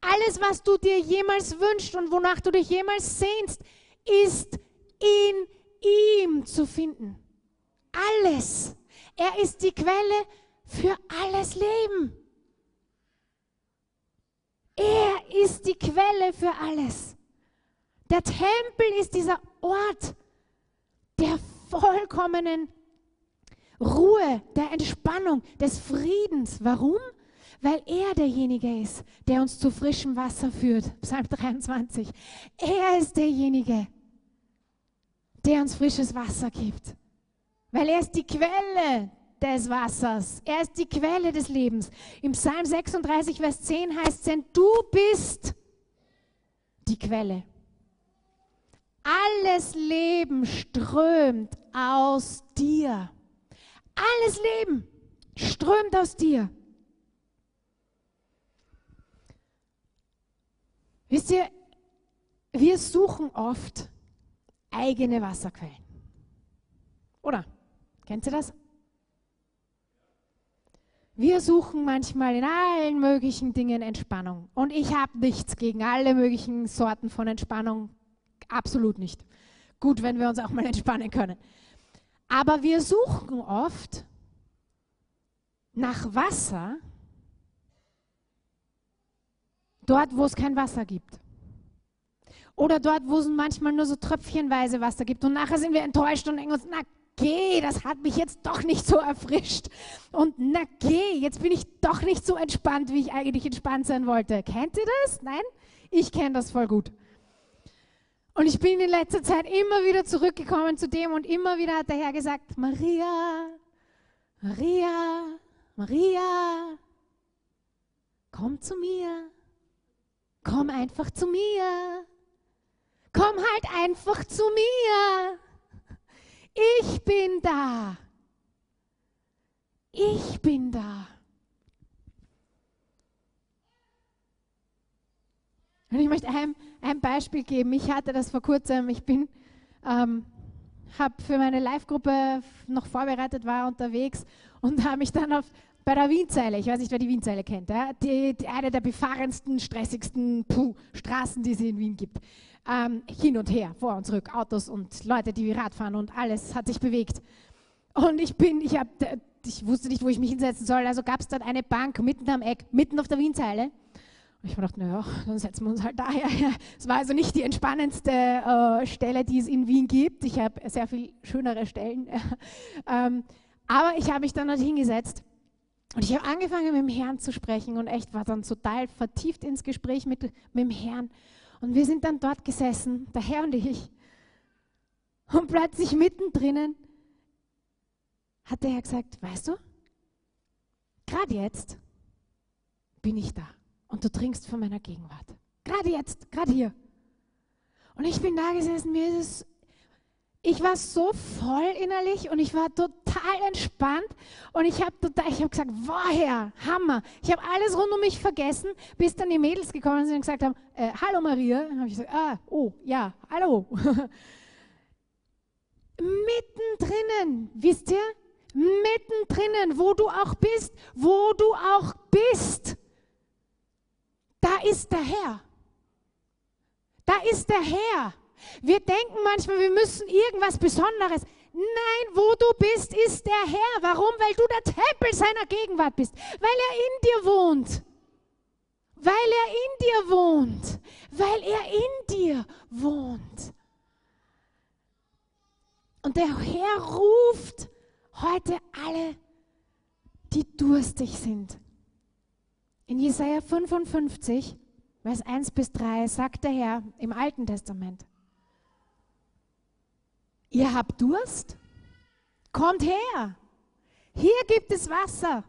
Alles, was du dir jemals wünschst und wonach du dich jemals sehnst, ist in ihm zu finden. Alles. Er ist die Quelle für alles Leben. Er ist die Quelle für alles. Der Tempel ist dieser Ort der vollkommenen Ruhe, der Entspannung, des Friedens. Warum? Weil er derjenige ist, der uns zu frischem Wasser führt. Psalm 23. Er ist derjenige, der uns frisches Wasser gibt. Weil er ist die Quelle des Wassers. Er ist die Quelle des Lebens. Im Psalm 36, Vers 10 heißt es, denn du bist die Quelle. Alles Leben strömt aus dir. Alles Leben strömt aus dir. Wisst ihr, wir suchen oft eigene Wasserquellen. Oder? Kennt ihr das? Wir suchen manchmal in allen möglichen Dingen Entspannung. Und ich habe nichts gegen alle möglichen Sorten von Entspannung. Absolut nicht. Gut, wenn wir uns auch mal entspannen können. Aber wir suchen oft nach Wasser dort, wo es kein Wasser gibt. Oder dort, wo es manchmal nur so tröpfchenweise Wasser gibt. Und nachher sind wir enttäuscht und denken uns, na geh, das hat mich jetzt doch nicht so erfrischt. Und na geh, jetzt bin ich doch nicht so entspannt, wie ich eigentlich entspannt sein wollte. Kennt ihr das? Nein? Ich kenne das voll gut. Und ich bin in letzter Zeit immer wieder zurückgekommen zu dem und immer wieder hat der Herr gesagt, Maria, Maria, Maria, komm zu mir, komm einfach zu mir. Komm halt einfach zu mir. Ich bin da. Ich bin da. Und ich möchte ein, ein Beispiel geben. Ich hatte das vor kurzem. Ich bin, ähm, habe für meine Live-Gruppe noch vorbereitet, war unterwegs und habe mich dann auf, bei der Wienzeile, ich weiß nicht, wer die Wienzeile kennt, ja, die, die, eine der befahrensten, stressigsten puh, Straßen, die es in Wien gibt ähm, hin und her, vor und zurück, Autos und Leute, die wie Rad fahren und alles hat sich bewegt. Und ich bin, ich, hab, ich wusste nicht, wo ich mich hinsetzen soll, also gab es dort eine Bank mitten am Eck, mitten auf der Wienzeile. Und ich mir dachte, naja, dann setzen wir uns halt daher. Es war also nicht die entspannendste äh, Stelle, die es in Wien gibt. Ich habe sehr viel schönere Stellen. ähm, aber ich habe mich dann dort hingesetzt und ich habe angefangen, mit dem Herrn zu sprechen und echt war dann total vertieft ins Gespräch mit, mit dem Herrn. Und wir sind dann dort gesessen, der Herr und ich. Und plötzlich mittendrin hat der Herr gesagt, weißt du, gerade jetzt bin ich da und du trinkst von meiner Gegenwart. Gerade jetzt, gerade hier. Und ich bin da gesessen, mir ist es ich war so voll innerlich und ich war total entspannt und ich habe ich habe gesagt, woher, Hammer. Ich habe alles rund um mich vergessen, bis dann die Mädels gekommen sind und gesagt haben, äh, hallo Maria. Dann habe ich gesagt, ah, oh, ja, hallo. Mittendrin, wisst ihr? Mittendrin, wo du auch bist, wo du auch bist. Da ist der Herr. Da ist der Herr. Wir denken manchmal, wir müssen irgendwas Besonderes. Nein, wo du bist, ist der Herr. Warum? Weil du der Tempel seiner Gegenwart bist. Weil er in dir wohnt. Weil er in dir wohnt. Weil er in dir wohnt. Und der Herr ruft heute alle, die durstig sind. In Jesaja 55, Vers 1 bis 3 sagt der Herr im Alten Testament, Ihr habt Durst? Kommt her. Hier gibt es Wasser.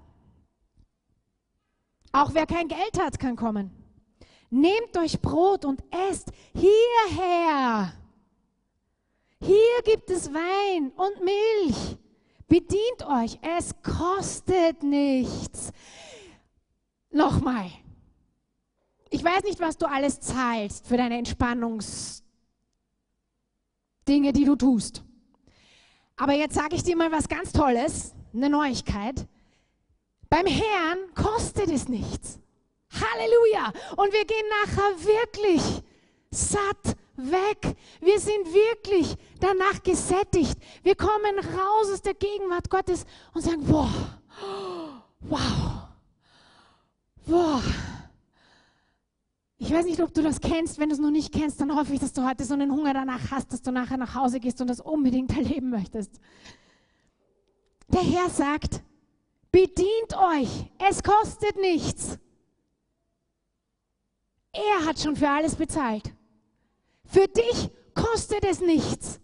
Auch wer kein Geld hat, kann kommen. Nehmt euch Brot und esst hierher. Hier gibt es Wein und Milch. Bedient euch, es kostet nichts. Nochmal. Ich weiß nicht, was du alles zahlst für deine Entspannungsdinge, die du tust. Aber jetzt sage ich dir mal was ganz Tolles, eine Neuigkeit. Beim Herrn kostet es nichts. Halleluja. Und wir gehen nachher wirklich satt weg. Wir sind wirklich danach gesättigt. Wir kommen raus aus der Gegenwart Gottes und sagen, wow, wow, wow. Ich weiß nicht, ob du das kennst. Wenn du es noch nicht kennst, dann hoffe ich, dass du heute so einen Hunger danach hast, dass du nachher nach Hause gehst und das unbedingt erleben möchtest. Der Herr sagt, bedient euch, es kostet nichts. Er hat schon für alles bezahlt. Für dich kostet es nichts.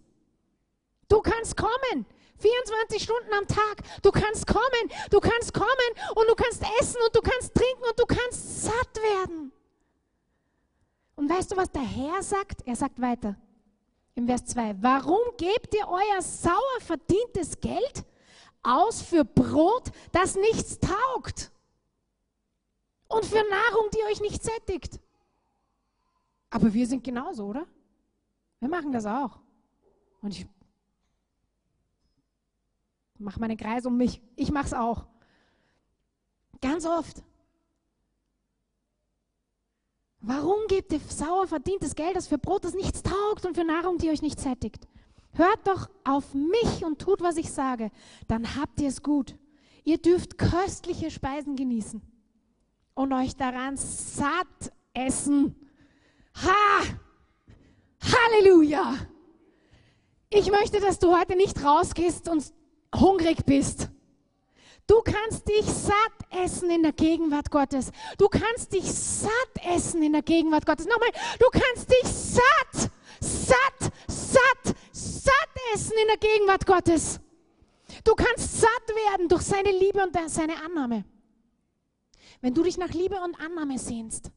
Du kannst kommen. 24 Stunden am Tag. Du kannst kommen, du kannst kommen und du kannst essen und du kannst trinken und du kannst satt werden. Und weißt du, was der Herr sagt? Er sagt weiter im Vers 2. Warum gebt ihr euer sauer verdientes Geld aus für Brot, das nichts taugt? Und für Nahrung, die euch nicht sättigt? Aber wir sind genauso, oder? Wir machen das auch. Und ich mache meinen Kreis um mich. Ich mache es auch. Ganz oft. Warum gebt ihr sauer verdientes Geld das für Brot, das nichts taugt und für Nahrung, die euch nicht sättigt? Hört doch auf mich und tut, was ich sage. Dann habt ihr es gut. Ihr dürft köstliche Speisen genießen und euch daran satt essen. Ha! Halleluja! Ich möchte, dass du heute nicht rausgehst und hungrig bist. Du kannst dich satt essen in der Gegenwart Gottes. Du kannst dich satt essen in der Gegenwart Gottes. Nochmal, du kannst dich satt, satt, satt, satt essen in der Gegenwart Gottes. Du kannst satt werden durch seine Liebe und seine Annahme. Wenn du dich nach Liebe und Annahme sehnst,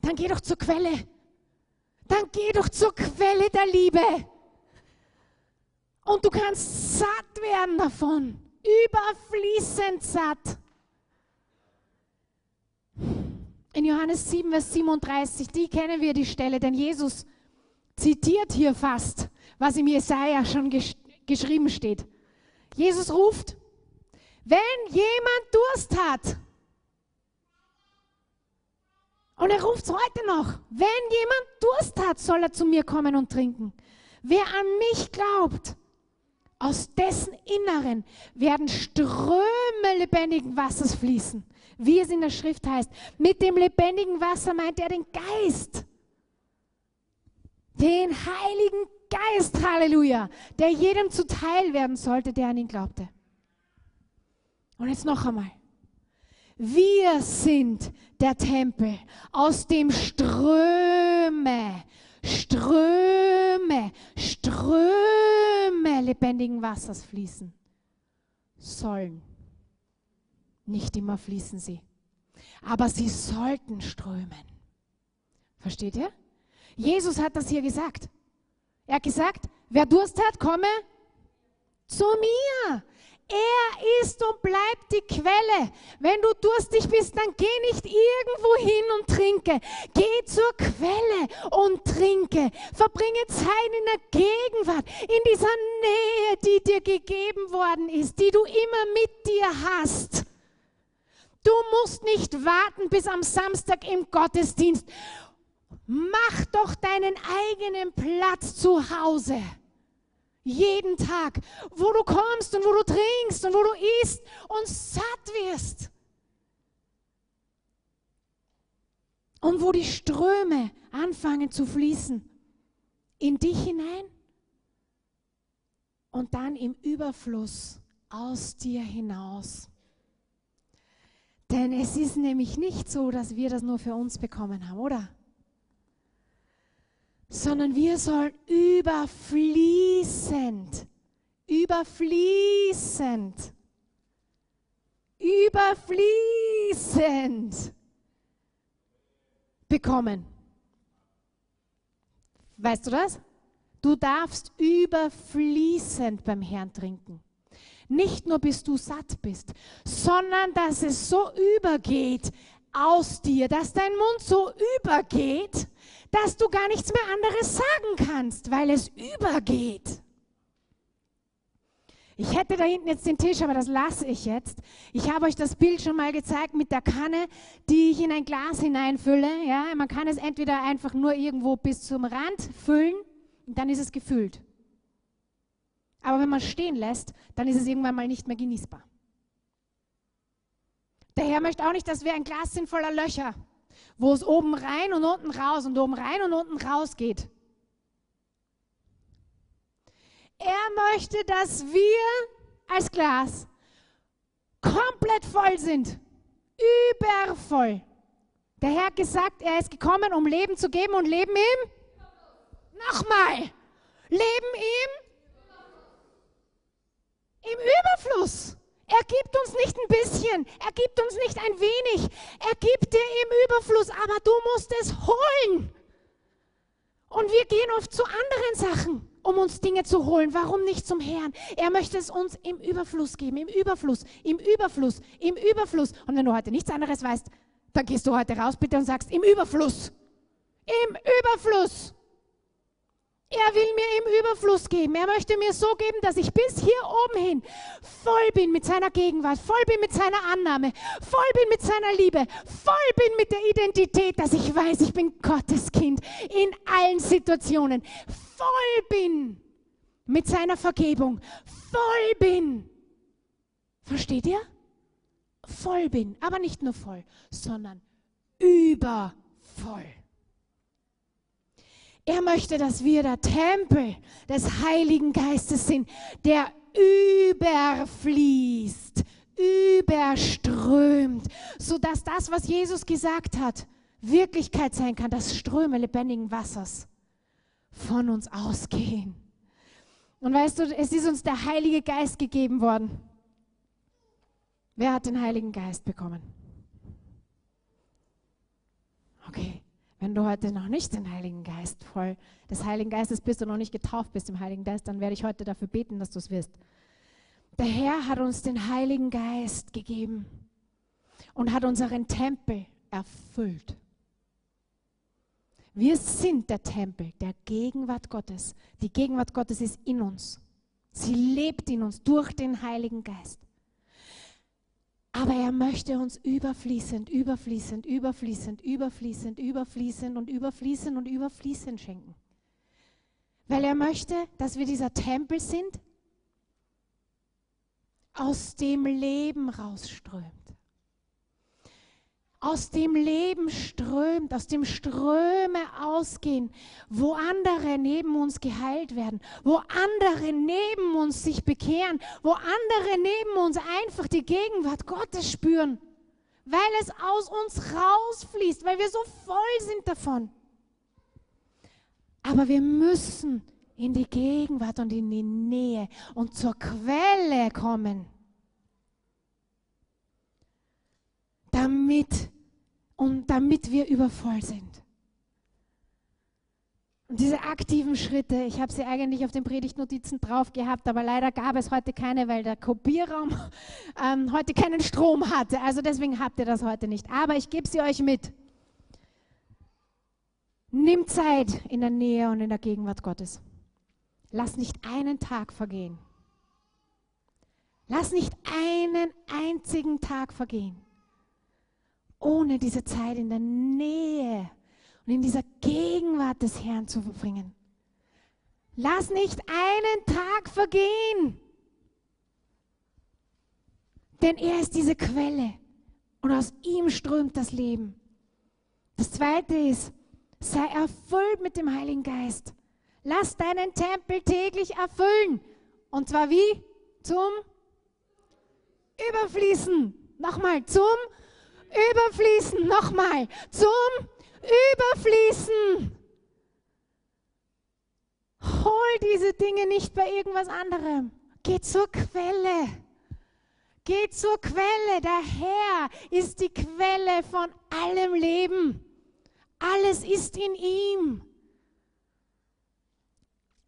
dann geh doch zur Quelle dann geh doch zur Quelle der Liebe. Und du kannst satt werden davon, überfließend satt. In Johannes 7, Vers 37, die kennen wir die Stelle, denn Jesus zitiert hier fast, was im Jesaja schon gesch geschrieben steht. Jesus ruft, wenn jemand Durst hat, und er ruft es heute noch. Wenn jemand Durst hat, soll er zu mir kommen und trinken. Wer an mich glaubt, aus dessen Inneren werden Ströme lebendigen Wassers fließen. Wie es in der Schrift heißt. Mit dem lebendigen Wasser meint er den Geist. Den Heiligen Geist, Halleluja, der jedem zuteil werden sollte, der an ihn glaubte. Und jetzt noch einmal. Wir sind der Tempel, aus dem Ströme, Ströme, Ströme lebendigen Wassers fließen sollen. Nicht immer fließen sie, aber sie sollten strömen. Versteht ihr? Jesus hat das hier gesagt. Er hat gesagt, wer Durst hat, komme zu mir. Er ist und bleibt die Quelle. Wenn du durstig bist, dann geh nicht irgendwo hin und trinke. Geh zur Quelle und trinke. Verbringe Zeit in der Gegenwart, in dieser Nähe, die dir gegeben worden ist, die du immer mit dir hast. Du musst nicht warten bis am Samstag im Gottesdienst. Mach doch deinen eigenen Platz zu Hause. Jeden Tag, wo du kommst und wo du trinkst und wo du isst und satt wirst. Und wo die Ströme anfangen zu fließen in dich hinein und dann im Überfluss aus dir hinaus. Denn es ist nämlich nicht so, dass wir das nur für uns bekommen haben, oder? Sondern wir sollen überfließend, überfließend, überfließend bekommen. Weißt du das? Du darfst überfließend beim Herrn trinken. Nicht nur bis du satt bist, sondern dass es so übergeht aus dir, dass dein Mund so übergeht, dass du gar nichts mehr anderes sagen kannst, weil es übergeht. Ich hätte da hinten jetzt den Tisch, aber das lasse ich jetzt. Ich habe euch das Bild schon mal gezeigt mit der Kanne, die ich in ein Glas hineinfülle. Ja, man kann es entweder einfach nur irgendwo bis zum Rand füllen und dann ist es gefüllt. Aber wenn man stehen lässt, dann ist es irgendwann mal nicht mehr genießbar. Der Herr möchte auch nicht, dass wir ein Glas sind voller Löcher, wo es oben rein und unten raus und oben rein und unten raus geht. Er möchte, dass wir als Glas komplett voll sind, übervoll. Der Herr hat gesagt, er ist gekommen, um Leben zu geben und Leben ihm. Nochmal, Leben ihm im Überfluss. Er gibt uns nicht ein bisschen, er gibt uns nicht ein wenig, er gibt dir im Überfluss, aber du musst es holen. Und wir gehen oft zu anderen Sachen um uns Dinge zu holen. Warum nicht zum Herrn? Er möchte es uns im Überfluss geben, im Überfluss, im Überfluss, im Überfluss. Und wenn du heute nichts anderes weißt, dann gehst du heute raus bitte und sagst, im Überfluss, im Überfluss. Er will mir im Überfluss geben. Er möchte mir so geben, dass ich bis hier oben hin voll bin mit seiner Gegenwart, voll bin mit seiner Annahme, voll bin mit seiner Liebe, voll bin mit der Identität, dass ich weiß, ich bin Gottes Kind in allen Situationen, voll bin mit seiner Vergebung, voll bin. Versteht ihr? Voll bin, aber nicht nur voll, sondern übervoll. Er möchte, dass wir der Tempel des Heiligen Geistes sind, der überfließt, überströmt, sodass das, was Jesus gesagt hat, Wirklichkeit sein kann, dass Ströme lebendigen Wassers von uns ausgehen. Und weißt du, es ist uns der Heilige Geist gegeben worden. Wer hat den Heiligen Geist bekommen? Okay, wenn du heute noch nicht den Heiligen Geist voll des Heiligen Geistes bist und noch nicht getauft bist im Heiligen Geist, dann werde ich heute dafür beten, dass du es wirst. Der Herr hat uns den Heiligen Geist gegeben und hat unseren Tempel erfüllt. Wir sind der Tempel der Gegenwart Gottes. Die Gegenwart Gottes ist in uns. Sie lebt in uns durch den Heiligen Geist. Aber er möchte uns überfließend, überfließend, überfließend, überfließend, überfließend und überfließend und überfließend schenken. Weil er möchte, dass wir dieser Tempel sind, aus dem Leben rausströmt. Aus dem Leben strömt, aus dem Ströme ausgehen, wo andere neben uns geheilt werden, wo andere neben uns sich bekehren, wo andere neben uns einfach die Gegenwart Gottes spüren, weil es aus uns rausfließt, weil wir so voll sind davon. Aber wir müssen in die Gegenwart und in die Nähe und zur Quelle kommen. Damit und damit wir übervoll sind. Und diese aktiven Schritte, ich habe sie eigentlich auf den Predigtnotizen drauf gehabt, aber leider gab es heute keine, weil der Kopierraum ähm, heute keinen Strom hatte. Also deswegen habt ihr das heute nicht. Aber ich gebe sie euch mit. Nimm Zeit in der Nähe und in der Gegenwart Gottes. Lass nicht einen Tag vergehen. Lass nicht einen einzigen Tag vergehen ohne diese Zeit in der Nähe und in dieser Gegenwart des Herrn zu verbringen. Lass nicht einen Tag vergehen, denn er ist diese Quelle und aus ihm strömt das Leben. Das Zweite ist, sei erfüllt mit dem Heiligen Geist. Lass deinen Tempel täglich erfüllen. Und zwar wie? Zum Überfließen. Nochmal, zum Überfließen, nochmal, zum Überfließen. Hol diese Dinge nicht bei irgendwas anderem. Geh zur Quelle. Geh zur Quelle. Der Herr ist die Quelle von allem Leben. Alles ist in ihm.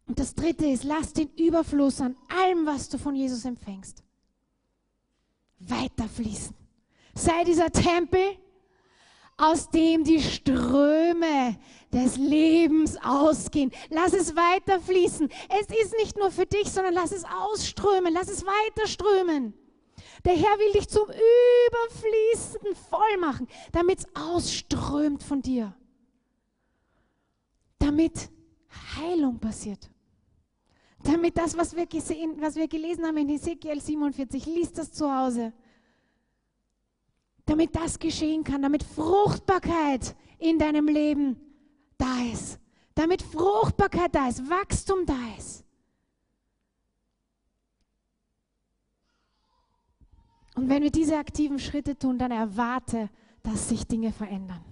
Und das dritte ist, lass den Überfluss an allem, was du von Jesus empfängst, weiterfließen. Sei dieser Tempel, aus dem die Ströme des Lebens ausgehen. Lass es weiterfließen. Es ist nicht nur für dich, sondern lass es ausströmen. Lass es weiterströmen. Der Herr will dich zum Überfließenden voll machen, damit es ausströmt von dir. Damit Heilung passiert. Damit das, was wir, gesehen, was wir gelesen haben in Ezekiel 47, liest das zu Hause. Damit das geschehen kann, damit Fruchtbarkeit in deinem Leben da ist. Damit Fruchtbarkeit da ist, Wachstum da ist. Und wenn wir diese aktiven Schritte tun, dann erwarte, dass sich Dinge verändern.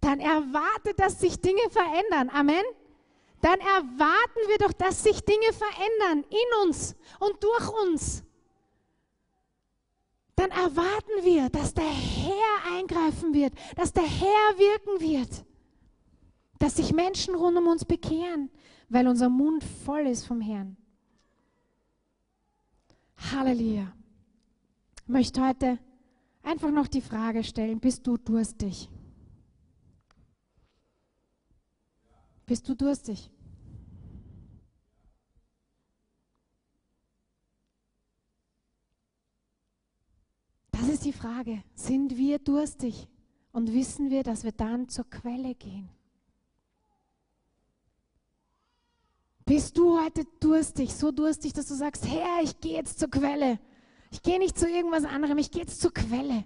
Dann erwarte, dass sich Dinge verändern. Amen. Dann erwarten wir doch, dass sich Dinge verändern in uns und durch uns. Dann erwarten wir, dass der Herr eingreifen wird, dass der Herr wirken wird, dass sich Menschen rund um uns bekehren, weil unser Mund voll ist vom Herrn. Halleluja. Ich möchte heute einfach noch die Frage stellen, bist du durstig? Bist du durstig? Das ist die Frage. Sind wir durstig? Und wissen wir, dass wir dann zur Quelle gehen? Bist du heute durstig, so durstig, dass du sagst, Herr, ich gehe jetzt zur Quelle. Ich gehe nicht zu irgendwas anderem, ich gehe jetzt zur Quelle.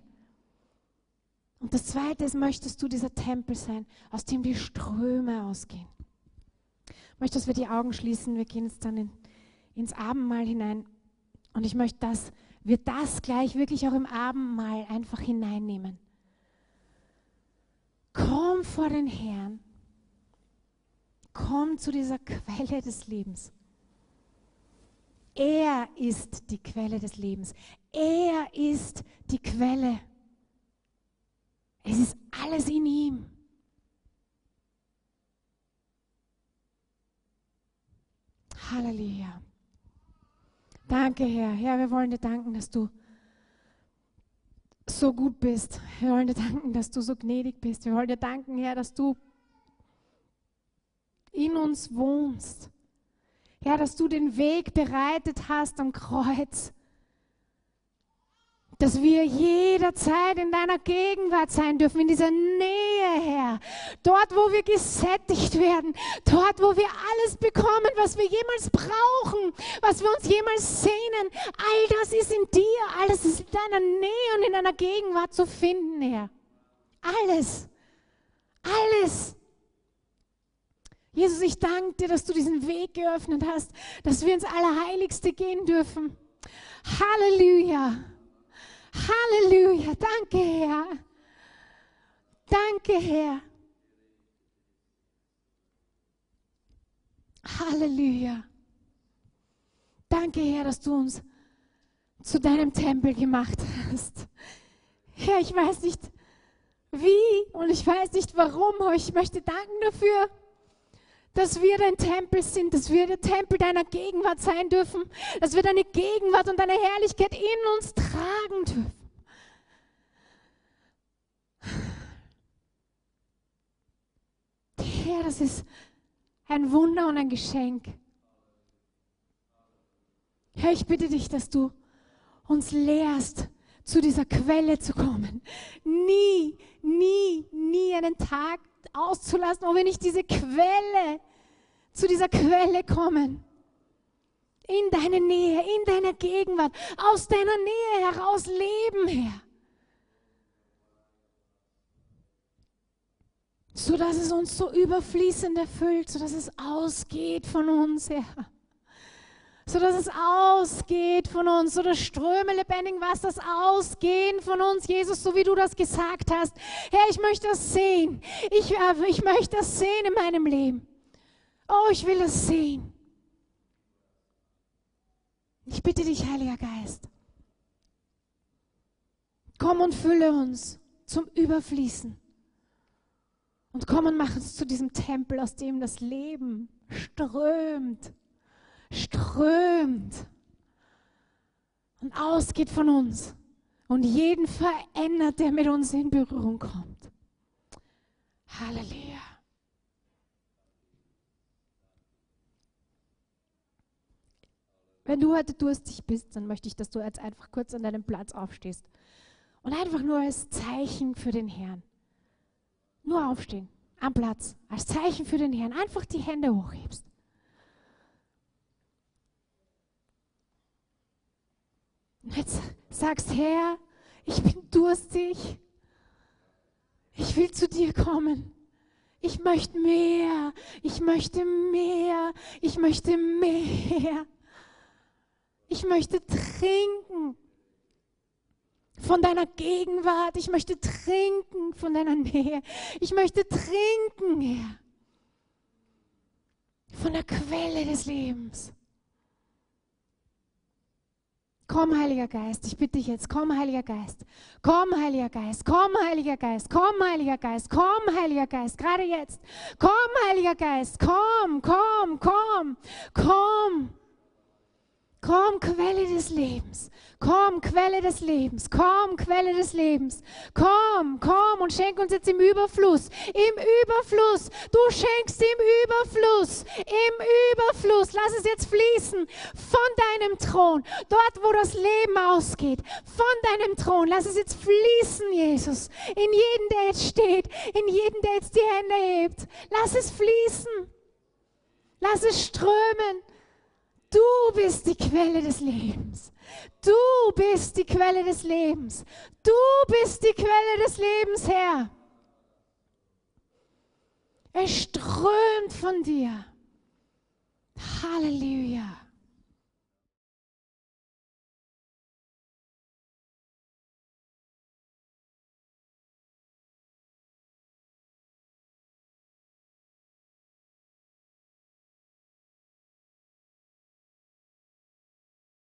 Und das Zweite ist, möchtest du dieser Tempel sein, aus dem die Ströme ausgehen. Ich möchte, dass wir die Augen schließen. Wir gehen jetzt dann in, ins Abendmahl hinein. Und ich möchte, dass wir das gleich wirklich auch im Abendmahl einfach hineinnehmen. Komm vor den Herrn. Komm zu dieser Quelle des Lebens. Er ist die Quelle des Lebens. Er ist die Quelle. Es ist alles in ihm. Halleluja. Danke, Herr. Herr, wir wollen dir danken, dass du so gut bist. Wir wollen dir danken, dass du so gnädig bist. Wir wollen dir danken, Herr, dass du in uns wohnst. Herr, dass du den Weg bereitet hast am Kreuz dass wir jederzeit in deiner Gegenwart sein dürfen, in dieser Nähe, Herr. Dort, wo wir gesättigt werden, dort, wo wir alles bekommen, was wir jemals brauchen, was wir uns jemals sehnen. All das ist in dir, alles ist in deiner Nähe und in deiner Gegenwart zu finden, Herr. Alles, alles. Jesus, ich danke dir, dass du diesen Weg geöffnet hast, dass wir ins Allerheiligste gehen dürfen. Halleluja. Halleluja. Danke, Herr. Danke, Herr. Halleluja. Danke, Herr, dass du uns zu deinem Tempel gemacht hast. Herr, ich weiß nicht wie und ich weiß nicht warum, aber ich möchte danken dafür, dass wir dein Tempel sind, dass wir der Tempel deiner Gegenwart sein dürfen, dass wir deine Gegenwart und deine Herrlichkeit in uns tragen dürfen. Herr, das ist ein Wunder und ein Geschenk. Herr, ich bitte dich, dass du uns lehrst, zu dieser Quelle zu kommen. Nie, nie, nie einen Tag auszulassen, wo wir nicht diese Quelle, zu dieser Quelle kommen. In deine Nähe, in deiner Gegenwart, aus deiner Nähe heraus leben, Herr. So dass es uns so überfließend erfüllt, so dass es ausgeht von uns, Herr so dass es ausgeht von uns, so dass Ströme lebendigen Wassers ausgehen von uns, Jesus, so wie du das gesagt hast. Herr, ich möchte das sehen. Ich, äh, ich möchte das sehen in meinem Leben. Oh, ich will das sehen. Ich bitte dich, Heiliger Geist, komm und fülle uns zum Überfließen. Und komm und mach uns zu diesem Tempel, aus dem das Leben strömt, strömt und ausgeht von uns und jeden verändert, der mit uns in Berührung kommt. Halleluja. Wenn du heute durstig bist, dann möchte ich, dass du jetzt einfach kurz an deinem Platz aufstehst und einfach nur als Zeichen für den Herrn nur aufstehen, am Platz, als Zeichen für den Herrn, einfach die Hände hochhebst. Und jetzt sagst, Herr, ich bin durstig. Ich will zu dir kommen. Ich möchte mehr. Ich möchte mehr. Ich möchte mehr. Ich möchte trinken von deiner Gegenwart. Ich möchte trinken von deiner Nähe. Ich möchte trinken, Herr, von der Quelle des Lebens. Komm, Heiliger Geist, ich bitte dich jetzt, komm, Heiliger Geist, komm, Heiliger Geist, komm, Heiliger Geist, komm, Heiliger Geist, komm, Heiliger Geist, gerade jetzt, komm, Heiliger Geist, komm, komm, komm, komm. Komm, Quelle des Lebens. Komm, Quelle des Lebens. Komm, Quelle des Lebens. Komm, komm und schenk uns jetzt im Überfluss. Im Überfluss. Du schenkst im Überfluss. Im Überfluss. Lass es jetzt fließen von deinem Thron. Dort, wo das Leben ausgeht. Von deinem Thron. Lass es jetzt fließen, Jesus. In jeden, der jetzt steht. In jeden, der jetzt die Hände hebt. Lass es fließen. Lass es strömen. Du bist die Quelle des Lebens. Du bist die Quelle des Lebens. Du bist die Quelle des Lebens, Herr. Es strömt von dir. Halleluja.